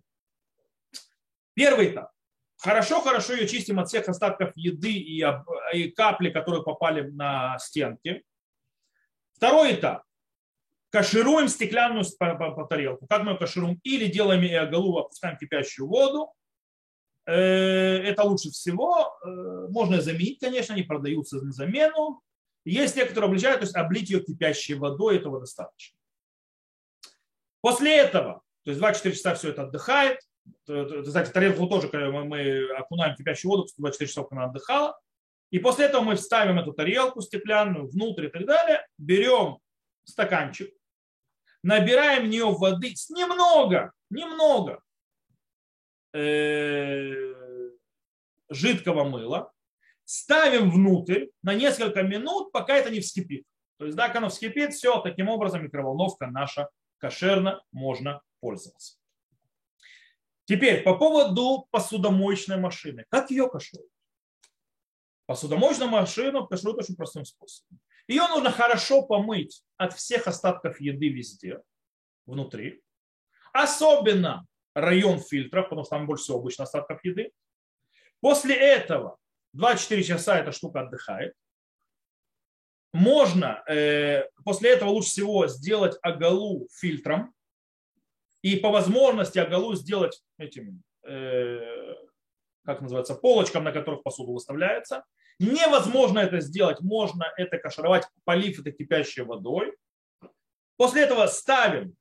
Первый этап. Хорошо-хорошо ее чистим от всех остатков еды и, и капли, которые попали на стенки. Второй этап. Кашируем стеклянную тарелку. Как мы ее кашируем? Или делаем и оголу, опускаем кипящую воду. Э, это лучше всего. Э, можно заменить, конечно, они продаются на замену. Есть те, которые обличают, то есть облить ее кипящей водой, этого достаточно. После этого, то есть 24 часа все это отдыхает. Кстати, тарелку тоже, мы окунаем кипящую воду, 24 часа она отдыхала. И после этого мы вставим эту тарелку стеклянную внутрь и так далее, берем стаканчик, набираем в нее воды немного, немного, э, жидкого мыла, ставим внутрь на несколько минут, пока это не вскипит. То есть, да, когда оно вскипит, все, таким образом микроволновка наша кошерно можно пользоваться. Теперь по поводу посудомоечной машины. Как ее кашируют? Посудомоечную машину кашируют очень простым способом. Ее нужно хорошо помыть от всех остатков еды везде, внутри. Особенно район фильтров, потому что там больше всего обычно остатков еды. После этого 24 часа эта штука отдыхает. Можно э, после этого лучше всего сделать оголу фильтром и по возможности оголу сделать этим, э, как называется, полочкам, на которых посуду выставляется. Невозможно это сделать, можно это кашировать, полив это кипящей водой. После этого ставим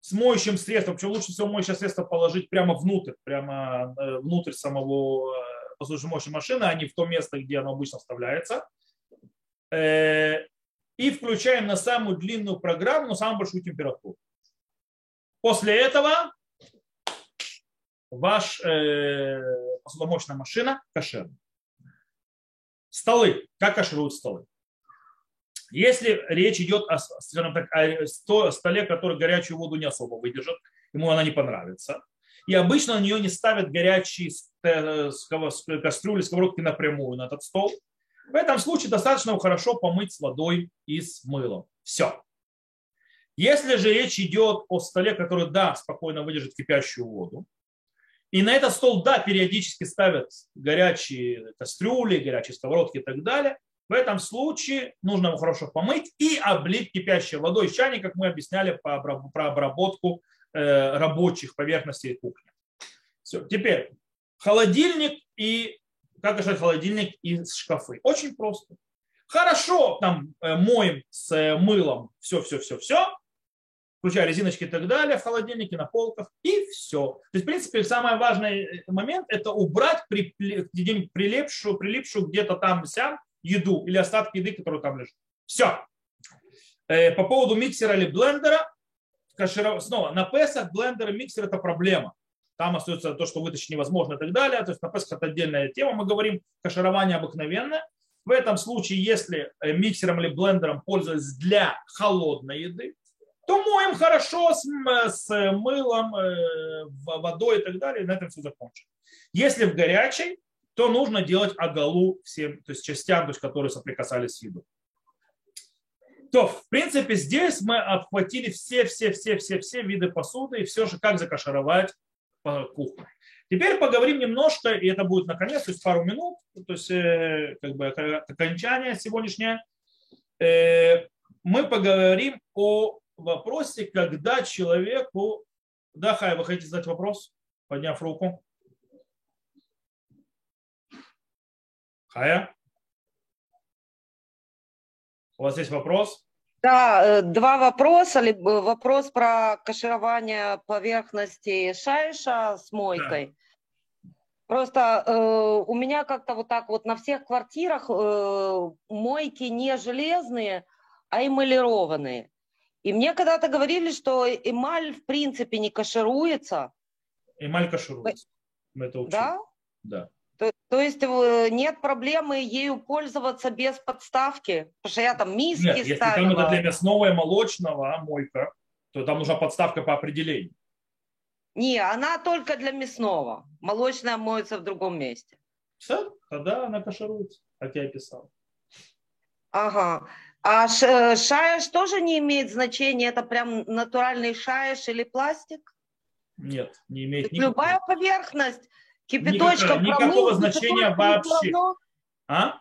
с моющим средством, причем лучше всего моющее средство положить прямо внутрь, прямо э, внутрь самого э, посудомоечной машины, а не в то место, где оно обычно вставляется. Э, и включаем на самую длинную программу, на самую большую температуру. После этого ваш посудомоечная машина кошерная. Столы. Как кашируют столы? Если речь идет о, скажем так, о столе, который горячую воду не особо выдержит, ему она не понравится, и обычно на нее не ставят горячие кастрюли, сковородки напрямую на этот стол, в этом случае достаточно его хорошо помыть с водой и с мылом. Все. Если же речь идет о столе, который, да, спокойно выдержит кипящую воду, и на этот стол, да, периодически ставят горячие кастрюли, горячие сковородки и так далее, в этом случае нужно его хорошо помыть и облить кипящей водой из чайника, как мы объясняли про обработку э, рабочих поверхностей кухни. Все. Теперь холодильник и как решать холодильник и шкафы. Очень просто. Хорошо там э, моем с э, мылом все-все-все-все, включая резиночки и так далее в холодильнике, на полках, и все. То есть, в принципе, самый важный момент – это убрать прилепшую, прилипшую где-то там сям еду или остатки еды, которые там лежат. Все. Э, по поводу миксера или блендера, снова, на Песах блендер и миксер – это проблема. Там остается то, что вытащить невозможно и так далее. То есть на Песах это отдельная тема. Мы говорим каширование обыкновенное. В этом случае, если э, миксером или блендером пользоваться для холодной еды, то моем хорошо с, с мылом, э, водой и так далее, и на этом все закончим. Если в горячей, то нужно делать оголу всем то есть частям, то есть, которые соприкасались с едой. То, в принципе, здесь мы обхватили все-все-все-все-все виды посуды и все же, как закашировать по кухне. Теперь поговорим немножко, и это будет наконец, то есть пару минут, то есть э, как бы окончание сегодняшнее. Э, мы поговорим о вопросе, когда человеку... Да, Хай, вы хотите задать вопрос, подняв руку? Хая? У вас есть вопрос? Да, э, два вопроса. Вопрос про каширование поверхности шайша с мойкой. Да. Просто э, у меня как-то вот так вот на всех квартирах э, мойки не железные, а эмалированные. И мне когда-то говорили, что эмаль в принципе не кашируется. Эмаль кашируется. Мы это учили. Да? Да. То, то есть э, нет проблемы ею пользоваться без подставки? Потому что я там миски нет, если ставила. там это для мясного и молочного а, мойка, то там нужна подставка по определению. Не, она только для мясного. Молочная моется в другом месте. Все, тогда она кашируется, как я описал. Ага. А э, шаеш тоже не имеет значения? Это прям натуральный шаеш или пластик? Нет, не имеет никакого. Любая поверхность Кипяточком Никакого, никакого значения вообще. А?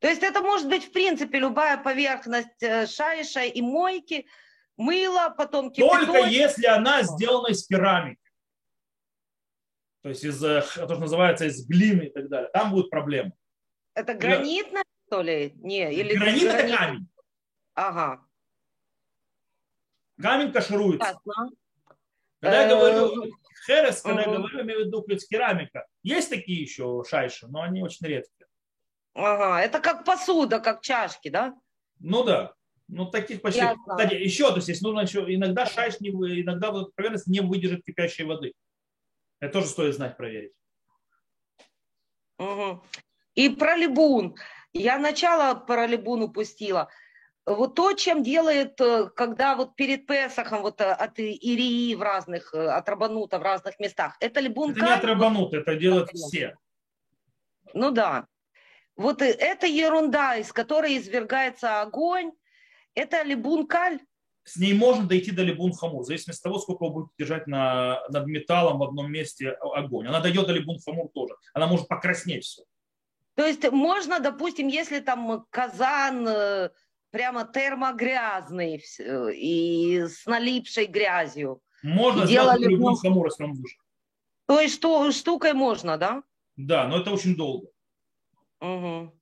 То есть это может быть, в принципе, любая поверхность э, шайша и мойки, мыло, потом кипяточек. Только если она сделана из керамики. То есть из, э, то, что называется, из глины и так далее. Там будет проблема. Это гранитная, что ли? Не, или Гранит – это камень. Ага. Камень кашируется. Ясно. Когда я говорю э, херес, когда я говорю, имею в виду керамика. Есть такие еще шайши, но они очень редкие. Ага, это как посуда, как чашки, да? Ну да. Ну, таких почти. Ясно. Кстати, еще, то есть, если нужно еще, иногда шайш, не, иногда вот поверхность не выдержит кипящей воды. Это тоже стоит знать, проверить. Угу. И про либун. Я начало про либун упустила. Вот то, чем делает, э, когда вот перед Песохом вот э, от Ирии в разных, э, от Рабанута в разных местах, это либун Это не от Рабанута, это делают все. Ну да. Вот это ерунда, из которой извергается огонь, это либун каль. С ней можно дойти до либун хамур, в зависимости от того, сколько вы будете держать на, над металлом в одном месте огонь. Она дойдет до либун хамур тоже. Она может покраснеть все. То есть можно, допустим, если там казан э, прямо термогрязный э, и с налипшей грязью. Можно сделать хамур, если он выше. То есть что, штукой можно, да? Да, но это очень долго. Угу.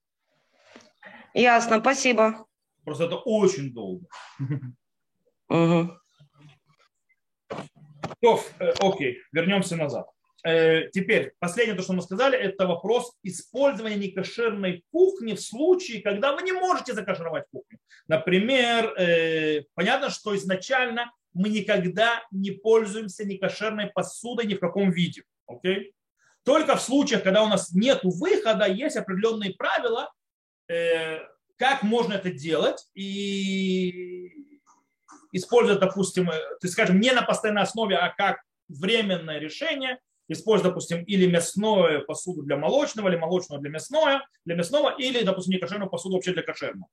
Ясно, спасибо. Просто это очень долго. Угу. окей, вернемся назад. Э, теперь, последнее, то, что мы сказали, это вопрос использования некошерной кухни в случае, когда вы не можете закашировать кухню. Например, э, понятно, что изначально мы никогда не пользуемся некошерной посудой ни в каком виде. Okay? Только в случаях, когда у нас нет выхода, есть определенные правила, э, как можно это делать и использовать, допустим, ты скажем, не на постоянной основе, а как временное решение, использовать, допустим, или мясную посуду для молочного, или молочного для мясного, для мясного, или, допустим, не кошерную посуду вообще для кошерного.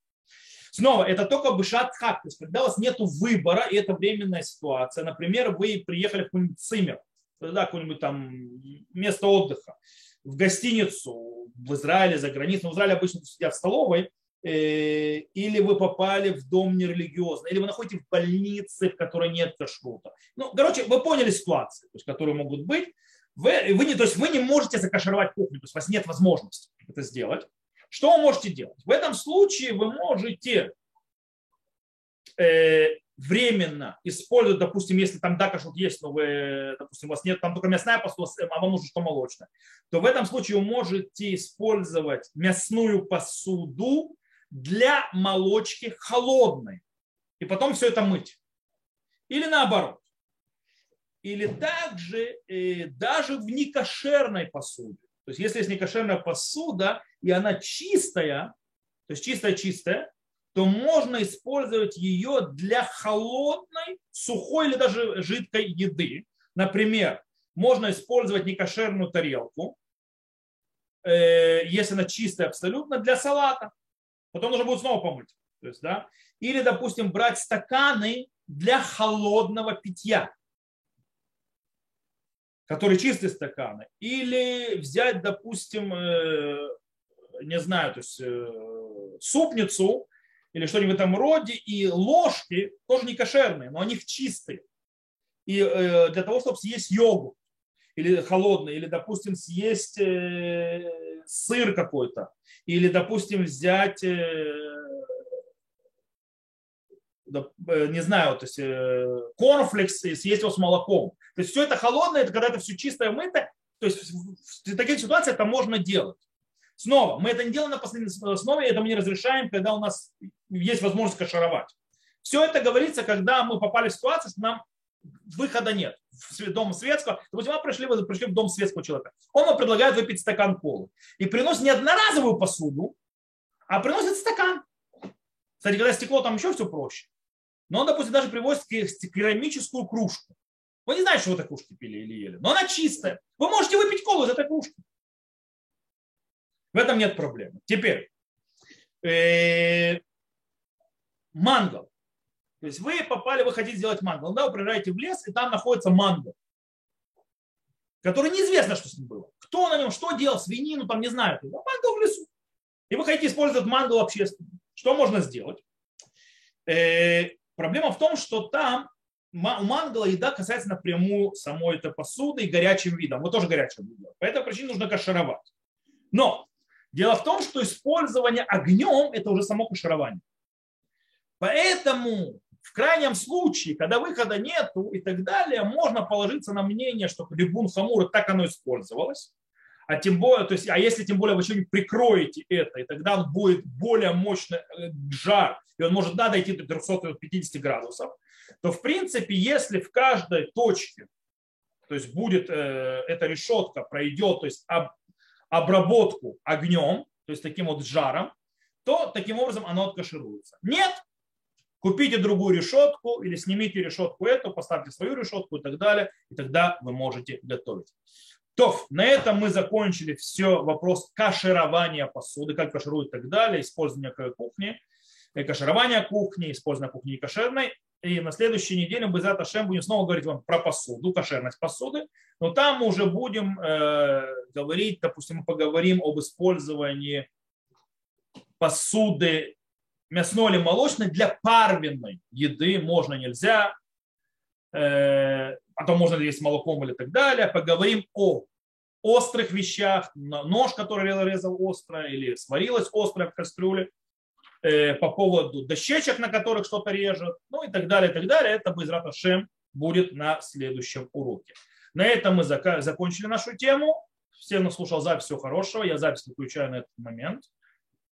Снова, это только бышат хак, то есть когда у вас нет выбора, и это временная ситуация. Например, вы приехали в какой-нибудь цимер, да, какое-нибудь там место отдыха, в гостиницу в Израиле, за границей. В Израиле обычно сидят в столовой, э, или вы попали в дом нерелигиозный, или вы находитесь в больнице, в которой нет кашрута. Ну, короче, вы поняли ситуации, то есть, которые могут быть. Вы, вы, не, то есть вы не можете закашировать кухню, то есть у вас нет возможности это сделать. Что вы можете делать? В этом случае вы можете э, временно использовать, допустим, если там да, кашрут есть, но вы, допустим, у вас нет там только мясная посуда, а вам нужно что молочное, то в этом случае вы можете использовать мясную посуду для молочки холодной и потом все это мыть. Или наоборот. Или также э, даже в некошерной посуде. То есть если есть некошерная посуда, и она чистая, то есть чистая-чистая, то можно использовать ее для холодной, сухой или даже жидкой еды. Например, можно использовать некошерную тарелку, э, если она чистая абсолютно, для салата. Потом нужно будет снова помыть. То есть, да? Или, допустим, брать стаканы для холодного питья, которые чистые стаканы. Или взять, допустим, э, не знаю, то есть э, супницу или что-нибудь в этом роде, и ложки тоже не кошерные, но они чистые. И э, для того, чтобы съесть йогурт, или холодный, или, допустим, съесть сыр какой-то, или, допустим, взять, не знаю, то есть корнфлекс и съесть его с молоком. То есть все это холодное, это когда это все чистое, мытое. То есть в таких ситуациях это можно делать. Снова, мы это не делаем на последней основе, это мы не разрешаем, когда у нас есть возможность кашаровать. Все это говорится, когда мы попали в ситуацию, что нам выхода нет в дом светского. Допустим, мы пришли, вы пришли в дом светского человека. Он вам предлагает выпить стакан колы. И приносит не одноразовую посуду, а приносит стакан. Кстати, когда стекло, там еще все проще. Но он, допустим, даже привозит керамическую кружку. Вы не знаете, что вы этой кружки пили или ели. Но она чистая. Вы можете выпить колу из этой кружки. В этом нет проблемы. Теперь, э, мангал. То есть вы попали, вы хотите сделать мангал. Да, вы приезжаете в лес, и там находится мангал, который неизвестно, что с ним было. Кто на нем, что делал, свинину, там не знаю. А мангал в лесу. И вы хотите использовать мангал общественный. Что можно сделать? Э, проблема в том, что там у мангала еда касается напрямую самой этой посуды и горячим видом. Вот тоже горячим видом. По этой причине нужно кашировать. Но Дело в том, что использование огнем – это уже само каширование. Поэтому в крайнем случае, когда выхода нету и так далее, можно положиться на мнение, что рибун хамура так оно использовалось. А тем более, то есть, а если тем более вы что-нибудь прикроете это, и тогда он будет более мощный э, жар, и он может да, дойти до 350 градусов, то в принципе, если в каждой точке, то есть будет э, эта решетка, пройдет, то есть об, обработку огнем, то есть таким вот жаром, то таким образом оно откашируется. Нет, купите другую решетку или снимите решетку эту, поставьте свою решетку и так далее, и тогда вы можете готовить. То, на этом мы закончили все вопрос каширования посуды, как кашируют и так далее, использование кухни, э, каширование кухни, использование кухни кошерной. И на следующей неделе мы за Ташем будем снова говорить вам про посуду, кошерность посуды. Но там мы уже будем э, говорить, допустим, мы поговорим об использовании посуды мясной или молочной для парвенной еды. Можно, нельзя. Э, потом можно есть молоком или так далее. Поговорим о острых вещах, нож, который резал остро, или сварилась острая в кастрюле, э, по поводу дощечек, на которых что-то режет, ну и так далее, и так далее. Это Байзрат Ашем будет на следующем уроке. На этом мы закончили нашу тему. Всем, кто слушал запись, всего хорошего. Я запись выключаю на этот момент.